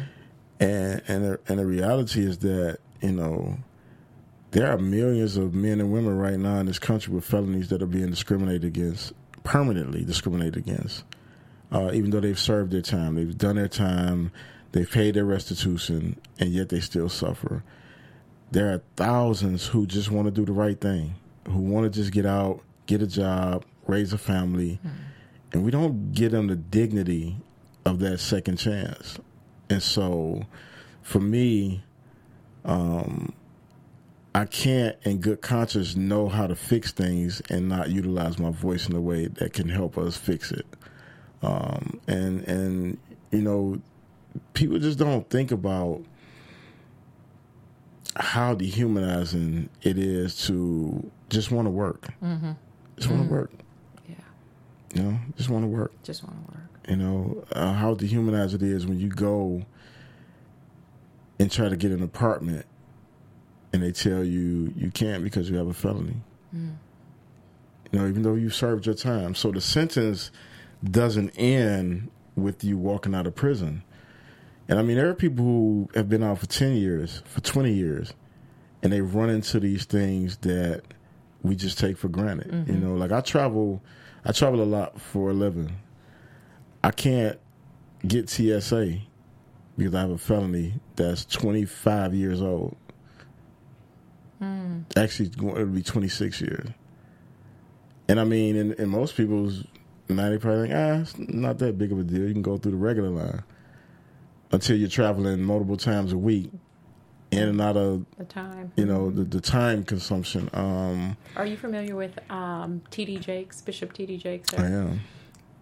And and the, and the reality is that you know there are millions of men and women right now in this country with felonies that are being discriminated against, permanently discriminated against, uh, even though they've served their time, they've done their time, they've paid their restitution, and yet they still suffer. There are thousands who just want to do the right thing who want to just get out, get a job, raise a family, mm. and we don't give them the dignity of that second chance. And so, for me, um, I can't, in good conscience, know how to fix things and not utilize my voice in a way that can help us fix it. Um, and and you know, people just don't think about how dehumanizing it is to just want to work. Mm-hmm. Just want to mm-hmm. work. Yeah. You know, just want to work. Just want to work. You know, uh, how dehumanized it is when you go and try to get an apartment and they tell you you can't because you have a felony. Mm. You know, even though you served your time. So the sentence doesn't end with you walking out of prison. And I mean, there are people who have been out for 10 years, for 20 years, and they run into these things that we just take for granted. Mm-hmm. You know, like I travel, I travel a lot for a living. I can't get TSA because I have a felony that's 25 years old. Mm. Actually, it'll be 26 years. And I mean, in, in most people's mind, they probably think, ah, it's not that big of a deal. You can go through the regular line until you're traveling multiple times a week in and out of the time. You know, the, the time consumption. Um, Are you familiar with um, T.D. Jakes, Bishop T.D. Jakes? I am.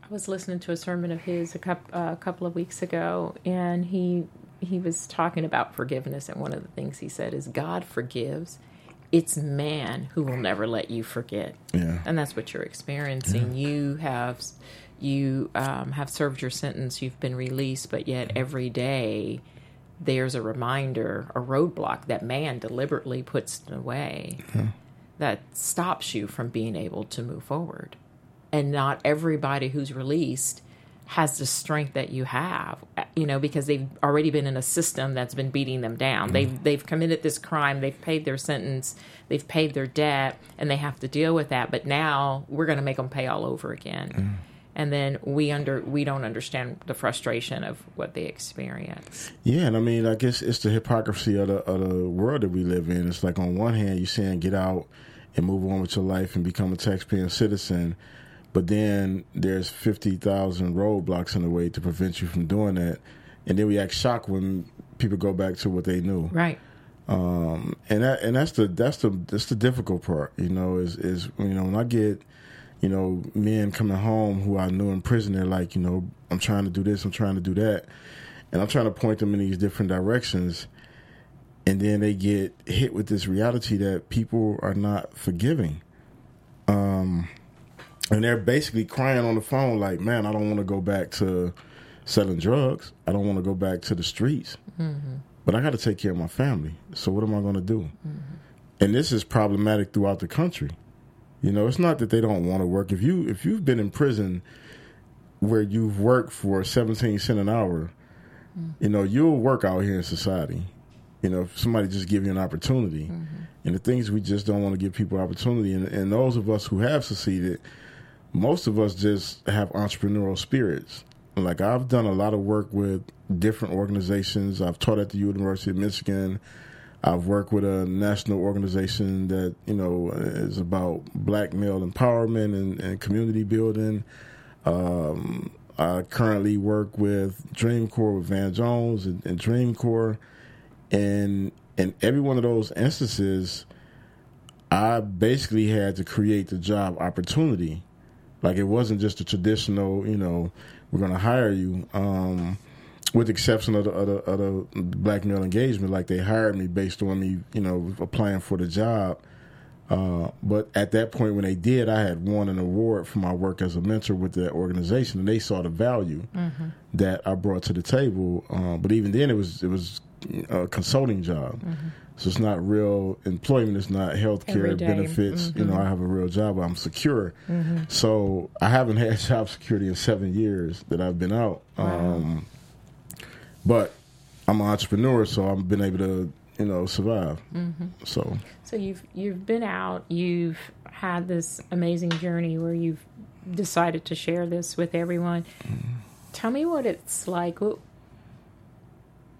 I was listening to a sermon of his a, couple, uh, a couple of weeks ago, and he he was talking about forgiveness, and one of the things he said is God forgives. It's man who will never let you forget. Yeah. And that's what you're experiencing. Yeah. You have you um, have served your sentence, you've been released, but yet every day there's a reminder, a roadblock that man deliberately puts in the way mm-hmm. that stops you from being able to move forward. And not everybody who's released has the strength that you have, you know, because they've already been in a system that's been beating them down. Mm-hmm. They've they've committed this crime, they've paid their sentence, they've paid their debt, and they have to deal with that. But now we're going to make them pay all over again. Mm-hmm and then we under we don't understand the frustration of what they experience. Yeah, and I mean, I guess it's the hypocrisy of the, of the world that we live in. It's like on one hand, you're saying get out and move on with your life and become a taxpaying citizen, but then there's 50,000 roadblocks in the way to prevent you from doing that. And then we act shocked when people go back to what they knew. Right. Um, and that, and that's the that's the that's the difficult part, you know, is is you know when I get you know men coming home who I knew in prison, they're like, you know, I'm trying to do this, I'm trying to do that, and I'm trying to point them in these different directions, and then they get hit with this reality that people are not forgiving, um, and they're basically crying on the phone like, man, I don't want to go back to selling drugs, I don't want to go back to the streets. Mm-hmm but I got to take care of my family. So what am I going to do? Mm-hmm. And this is problematic throughout the country. You know, it's not that they don't want to work. If you if you've been in prison where you've worked for 17 cent an hour, mm-hmm. you know, you'll work out here in society. You know, if somebody just give you an opportunity. Mm-hmm. And the things we just don't want to give people opportunity. And, and those of us who have succeeded, most of us just have entrepreneurial spirits. Like I've done a lot of work with different organizations. I've taught at the University of Michigan. I've worked with a national organization that you know is about black male empowerment and, and community building. Um, I currently work with Dream Corps with Van Jones and, and Dream Corps, and in every one of those instances, I basically had to create the job opportunity. Like it wasn't just a traditional, you know, we're going to hire you. Um, with the exception of the, of the, of the black male engagement, like they hired me based on me, you know, applying for the job. Uh, but at that point, when they did, I had won an award for my work as a mentor with that organization, and they saw the value mm-hmm. that I brought to the table. Uh, but even then, it was it was a consulting job, mm-hmm. so it's not real employment. It's not health care benefits. Mm-hmm. You know, mm-hmm. I have a real job. I'm secure. Mm-hmm. So I haven't had job security in seven years that I've been out. Wow. Um, but I'm an entrepreneur, so I've been able to, you know, survive. Mm-hmm. So, so you've you've been out, you've had this amazing journey where you've decided to share this with everyone. Mm-hmm. Tell me what it's like. What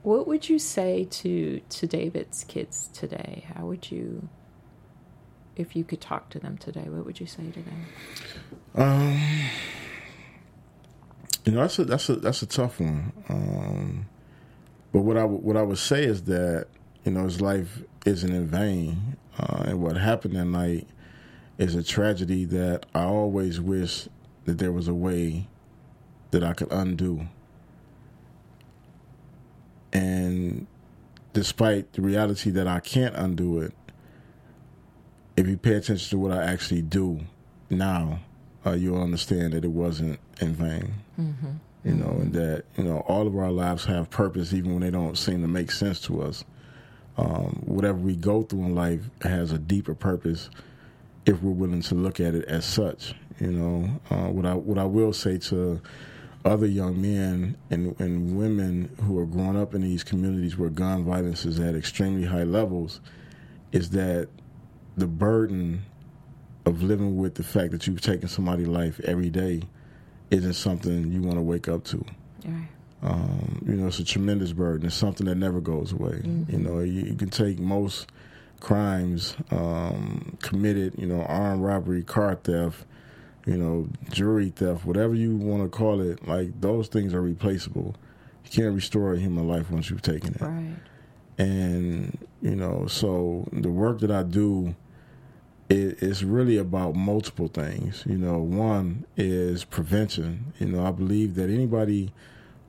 what would you say to to David's kids today? How would you, if you could talk to them today, what would you say to them? Um, you know, that's a that's a that's a tough one. Um, but what I what I would say is that you know his life isn't in vain, uh, and what happened that night is a tragedy that I always wish that there was a way that I could undo. And despite the reality that I can't undo it, if you pay attention to what I actually do now, uh, you'll understand that it wasn't in vain. Mm-hmm you know, and that you know all of our lives have purpose, even when they don't seem to make sense to us. Um, whatever we go through in life has a deeper purpose if we're willing to look at it as such. You know, uh, what I what I will say to other young men and, and women who are growing up in these communities where gun violence is at extremely high levels is that the burden of living with the fact that you've taken somebody's life every day isn't something you want to wake up to. Right. Um, you know, it's a tremendous burden. It's something that never goes away. Mm-hmm. You know, you, you, can take most crimes um, committed, you know, armed robbery, car theft, you know, jewelry theft, whatever you want to call it, like those things are replaceable. You can't restore a human life once you've taken it. Right. And, you know, so the work that I do it, it's really about multiple things. You know, one is prevention. You know, I believe that anybody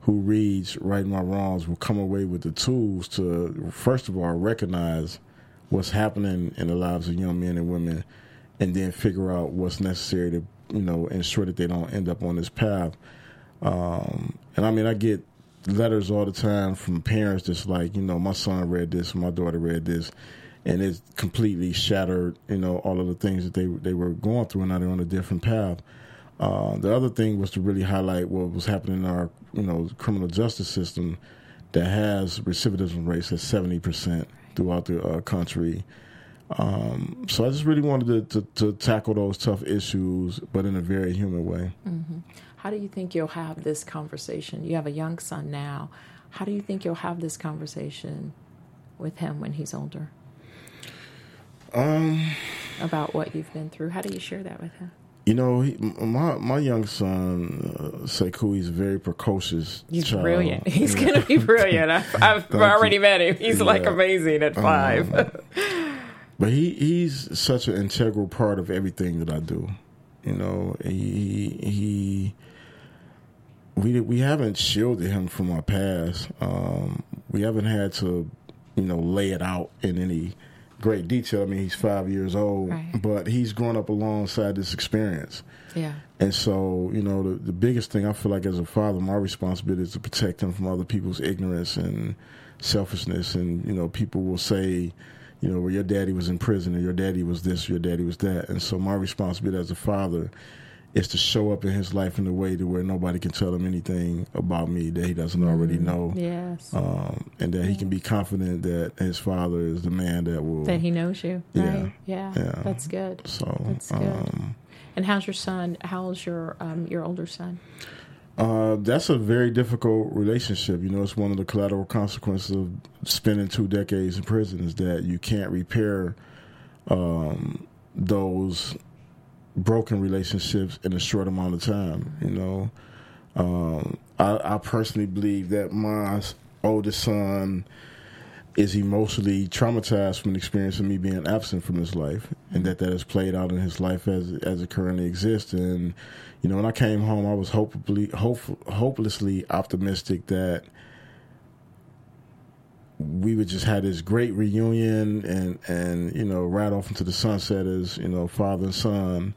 who reads Right My Wrongs will come away with the tools to, first of all, recognize what's happening in the lives of young men and women, and then figure out what's necessary to, you know, ensure that they don't end up on this path. Um, and I mean, I get letters all the time from parents that's like, you know, my son read this, my daughter read this, and it completely shattered, you know, all of the things that they they were going through, and now they're on a different path. Uh, the other thing was to really highlight what was happening in our, you know, criminal justice system that has recidivism rates at seventy percent throughout the uh, country. Um, so I just really wanted to, to, to, tackle those tough issues, but in a very human way. Mm-hmm. How do you think you'll have this conversation? You have a young son now. How do you think you'll have this conversation with him when he's older? Um, about what you've been through. How do you share that with him? You know, he, my my young son uh, Sekou, he's very precocious. He's child. brilliant. He's going to be brilliant. I've, I've already you. met him. He's like amazing at five. Um, But he he's such an integral part of everything that I do. You know, he he we we haven't shielded him from our past. Um, we haven't had to, you know, lay it out in any great detail. I mean, he's five years old, Right. but he's grown up alongside this experience. yeah. And so, you know, the, the biggest thing I feel like as a father, my responsibility is to protect him from other people's ignorance and selfishness. And, you know, people will say, you know, well, your daddy was in prison or your daddy was this, or your daddy was that. And so my responsibility as a father is to show up in his life in a way to where nobody can tell him anything about me that he doesn't already know. Yes. Um, and that he can be confident that his father is the man that will. that he knows you. Yeah. Right. Yeah. Yeah. That's good. so, That's good. um, And how's your son? How's your um, your older son? Uh, that's a very difficult relationship. You know, it's one of the collateral consequences of spending two decades in prison is that you can't repair um, those broken relationships in a short amount of time. You know, um, I, I personally believe that my oldest son is emotionally traumatized from the experience of me being absent from his life, and that that has played out in his life as as it currently exists. And you know, when I came home, I was hopefully hope, hopelessly optimistic that we would just have this great reunion and and you know ride off into the sunset as you know father and son.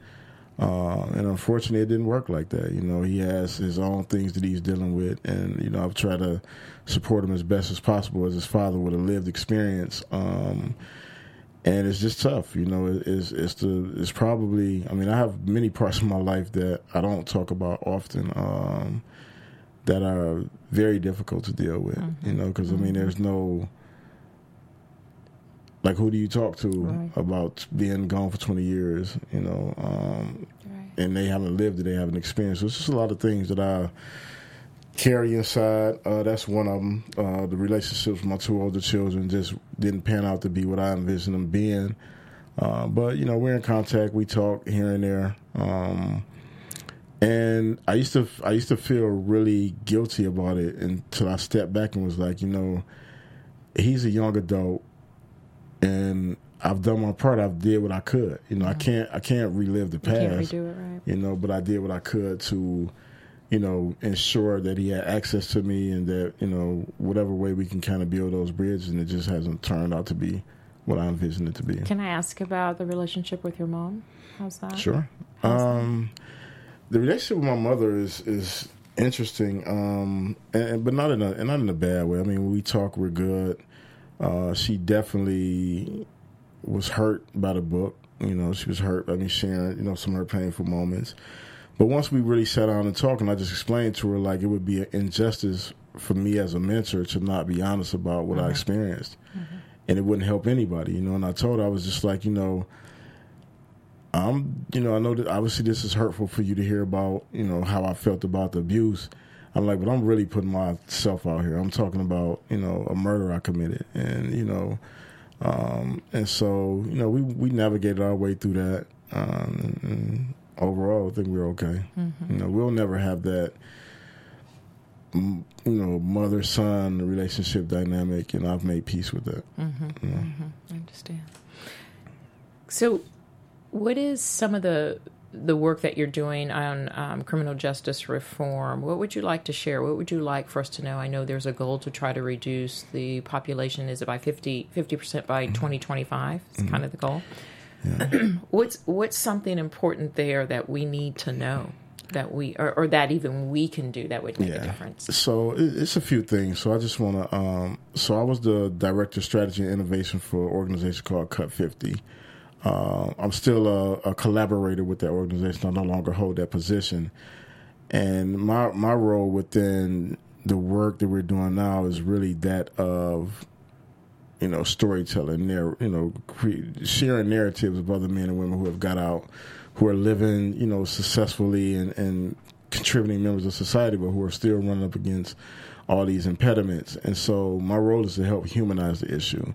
Uh, and unfortunately, it didn't work like that. You know, he has his own things that he's dealing with, and you know, I've tried to support him as best as possible as his father with a lived experience. Um, and it's just tough, you know. it- It's it's the it's probably. I mean, I have many parts of my life that I don't talk about often. Um, that are very difficult to deal with, you know, because I mean, there's no like who do you talk to Right. about being gone for 20 years, you know, um, Right. and they haven't lived it, they haven't experienced. So it's just a lot of things that I carry inside. Uh, that's one of them. Uh, the relationships with my two older children just didn't pan out to be what I envisioned them being. Uh, but you know, we're in contact. We talk here and there. Um, and I used to, I used to feel really guilty about it until I stepped back and was like, you know, he's a young adult, and I've done my part. I've did what I could. You know, I mm-hmm. can't, I can't relive the You can't past redo it, right? you know, but I did what I could to, you know, ensure that he had access to me and that, you know, whatever way we can kind of build those bridges, and it just hasn't turned out to be what I envisioned it to be. Can I ask about the relationship with your mom? How's that? Sure. How's that? Um, The relationship with my mother is is interesting, um, and, but not in a and not in a bad way. I mean, when we talk, we're good. Uh, she definitely was hurt by the book. You know, she was hurt. I mean, sharing you know some of her painful moments. But once we really sat down and talked, and I just explained to her like it would be an injustice for me as a mentor to not be honest about what I experienced, and it wouldn't help anybody. You know, and I told her I was just like, you know. I'm, you know, I know that obviously this is hurtful for you to hear about, you know, how I felt about the abuse. I'm like, but I'm really putting myself out here. I'm talking about, you know, a murder I committed, and you know, um, and so you know, we we navigated our way through that, um, and, overall, I think we're okay. You know, we'll never have that, you know, mother son relationship dynamic, and I've made peace with that. I understand. So, what is some of the the work that you're doing on um, criminal justice reform? What would you like to share? What would you like for us to know? I know there's a goal to try to reduce the population. Is it by 50 percent by 2025? It's kind of the goal. what's what's something important there that we need to know that we or, or that even we can do that would make a difference? So it's a few things. So I just want to. Um, so I was the director of strategy and innovation for an organization called Cut Fifty. Uh, I'm still a, a collaborator with that organization. I no longer hold that position, and my my role within the work that we're doing now is really that of you know storytelling, narr- you know, cre- sharing narratives of other men and women who have got out, who are living, you know, successfully and, and contributing members of society, but who are still running up against all these impediments. And so my role is to help humanize the issue.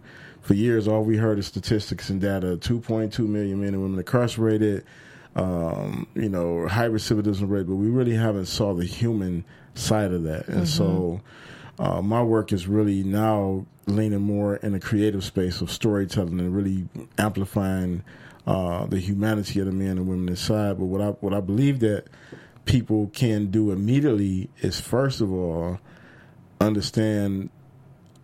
For years, all we heard is statistics and data: 2.2 million men and women incarcerated. um, you know, high recidivism rate, but we really haven't saw the human side of that. And so, uh, my work is really now leaning more in a creative space of storytelling and really amplifying uh, the humanity of the men and women inside. But what I what I believe that people can do immediately is first of all understand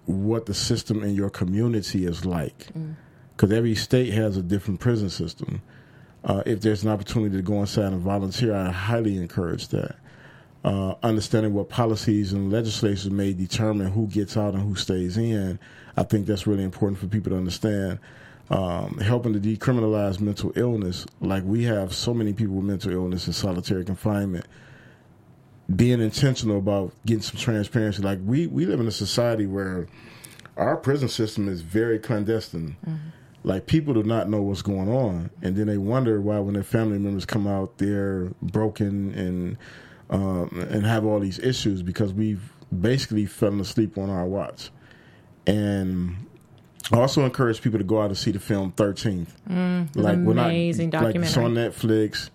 what the system in your community is like, because every state has a different prison system. Uh, if there's an opportunity to go inside and volunteer, I highly encourage that. Uh, understanding what policies and legislation may determine who gets out and who stays in, I think that's really important for people to understand. Um, helping to decriminalize mental illness, like we have so many people with mental illness in solitary confinement, being intentional about getting some transparency. Like we, we live in a society where our prison system is very clandestine. Like people do not know what's going on, and then they wonder why when their family members come out, they're broken and um, and have all these issues because we've basically fallen asleep on our watch. And I also encourage people to go out and see the film Thirteenth. Mm, like we're not- amazing Like it's on documentary. Netflix.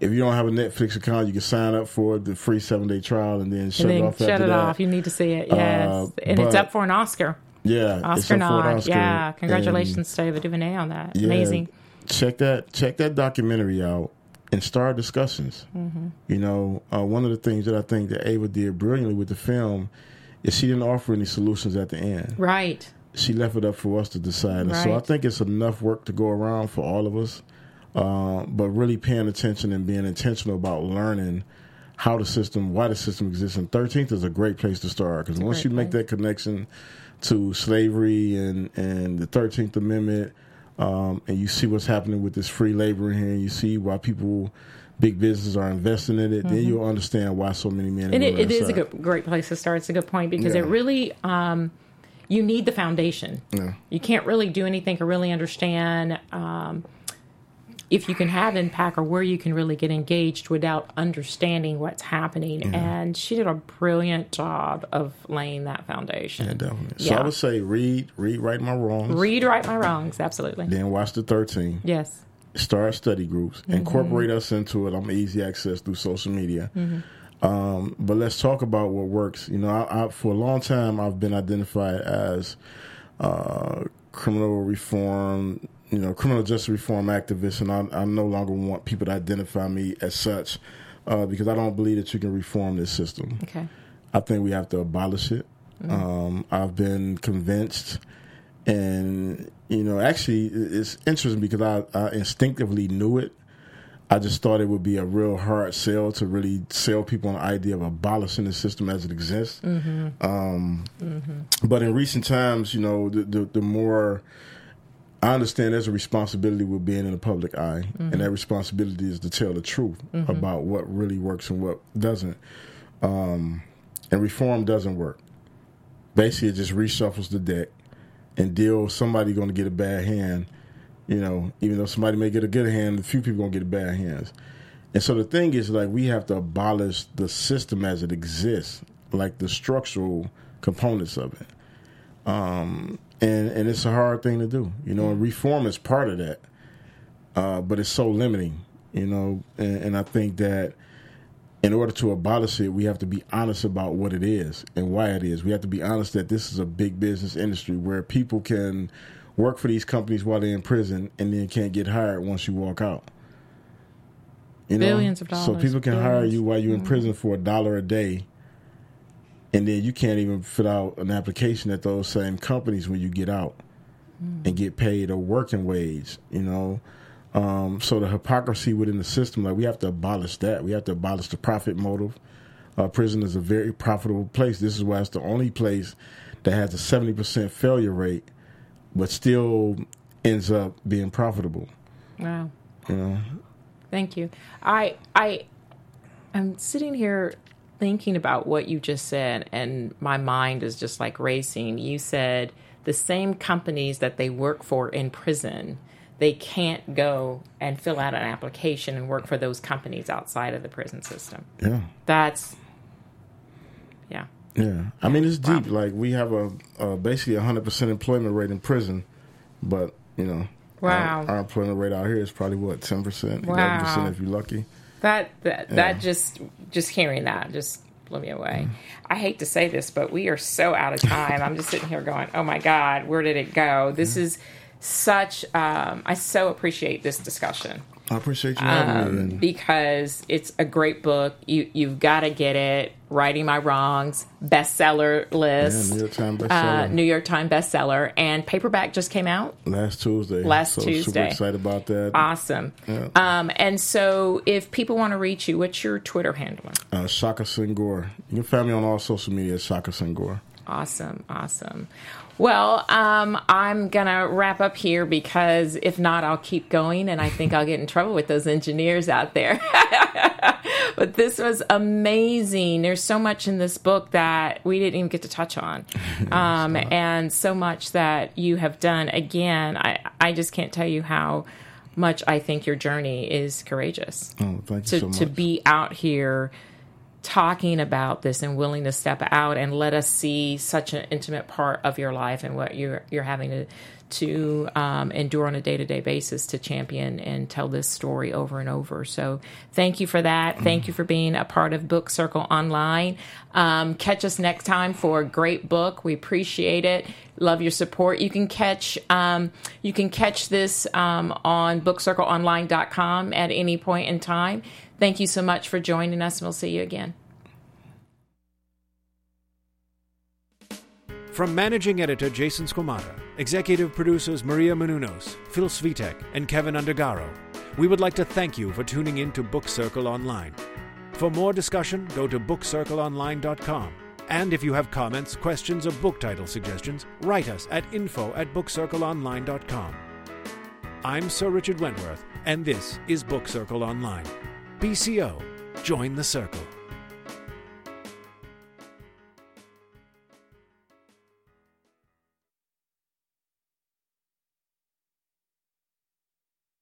If you don't have a Netflix account, you can sign up for the free seven day trial and then shut and it off shut it that. off. You need to see it. Yes, Uh, and it's up for an Oscar. Yeah, Oscar up for an nod. Oscar. Yeah, And- congratulations to Ava DuVernay on that. Yeah, Amazing. Check that check that documentary out and start discussions. Mm-hmm. You know, uh, one of the things that I think that Ava did brilliantly with the film is she didn't offer any solutions at the end. Right. She left it up for us to decide. And so I think it's enough work to go around for all of us. Uh, but really paying attention and being intentional about learning how the system, why the system exists. And 13th is a great place to start because once you make place. that connection to slavery and, and the 13th Amendment, um, and you see what's happening with this free labor in here, and you see why people, big businesses are investing in it, then you'll understand why so many men and, Mm-hmm. It, it is a good, great place to start. It's a good point because Yeah. it really, um, you need the foundation. Yeah. You can't really do anything or really understand um, if you can have impact or where you can really get engaged without understanding what's happening. And she did a brilliant job of laying that foundation. Yeah, definitely. So I would say read, read, right my wrongs. Read, right my wrongs. Absolutely. Then watch the 13. Yes. start study groups, Mm-hmm. incorporate us into it. I'm easy access through social media. Mm-hmm. Um, but let's talk about what works. You know, I, I, for a long time, I've been identified as uh, criminal reform, you know, criminal justice reform activist, and I, I no longer want people to identify me as such uh, because I don't believe that you can reform this system. Okay. I think we have to abolish it. Um, I've been convinced, and you know, actually, it's interesting because I, I instinctively knew it. I just thought it would be a real hard sell to really sell people on the idea of abolishing the system as it exists. Um, But in recent times, you know, the, the, the more I understand there's a responsibility with being in the public eye, and that responsibility is to tell the truth about what really works and what doesn't. Um, and reform doesn't work. Basically, it just reshuffles the deck and deal. Somebody going to get a bad hand, you know. Even though somebody may get a good hand, a few people going to get bad hands. And so the thing is, like, we have to abolish the system as it exists, like the structural components of it. Um, and and it's a hard thing to do, you know. And reform is part of that, uh, but it's so limiting, you know. And, and I think that in order to abolish it, we have to be honest about what it is and why it is. We have to be honest that this is a big business industry where people can work for these companies while they're in prison and then can't get hired once you walk out. You know? Billions of dollars. So people can hire you while you're in prison for a dollar a day, and then you can't even fill out an application at those same companies when you get out and get paid a working wage. You know, um, so the hypocrisy within the system, like we have to abolish that. We have to abolish the profit motive. Uh, prison is a very profitable place. This is why it's the only place that has a seventy percent failure rate, but still ends up being profitable. Wow. You know, Thank you. I I I'm sitting here thinking about what you just said and my mind is just like racing. You said the same companies that they work for in prison, they can't go and fill out an application and work for those companies outside of the prison system. yeah. That's yeah. Yeah, I mean it's deep. Like we have a, a basically a hundred percent employment rate in prison, but you know Wow. Our employment rate out here is probably what ten percent, Wow. eleven percent if you're lucky. That that Yeah. that just just hearing that just blew me away. I hate to say this, but we are so out of time. I'm just sitting here going, "Oh my God, where did it go?" This is such. Um, I so appreciate this discussion I appreciate you having um, because it's a great book. You you've got to get it. Writing My Wrongs, bestseller list. Yeah, New York Times Uh, bestseller. New York Times bestseller, and paperback just came out. last Tuesday. Last so Tuesday. Super excited about that. Awesome. Yeah. Um, and so, if people want to reach you, what's your Twitter handle? Uh, Shaka Senghor. You can find me on all social media Shaka Senghor. Awesome, awesome. Well, um, I'm gonna wrap up here because if not, I'll keep going, and I think I'll get in trouble with those engineers out there. but this was amazing. There's so much in this book that we didn't even get to touch on, um, and so much that you have done. Again, I I just can't tell you how much I think your journey is courageous Oh, thank you to, so much. to be out here talking about this and willing to step out and let us see such an intimate part of your life and what you're you're having to to um, endure on a day to day basis to champion and tell this story over and over. So thank you for that. Thank you for being a part of Book Circle Online. Um, catch us next time for a great book. We appreciate it. Love your support. You can catch um, you can catch this um, on bookcircleonline.com at any point in time. Thank you so much for joining us, and we'll see you again. From managing editor Jason Squamata, executive producers Maria Menounos, Phil Svitek, and Kevin Undergaro, we would like to thank you for tuning in to Book Circle Online. For more discussion, go to bookcircleonline.com. And if you have comments, questions, or book title suggestions, write us at info at bookcircleonline.com. I'm Sir Richard Wentworth, and this is Book Circle Online. BCO, join the circle.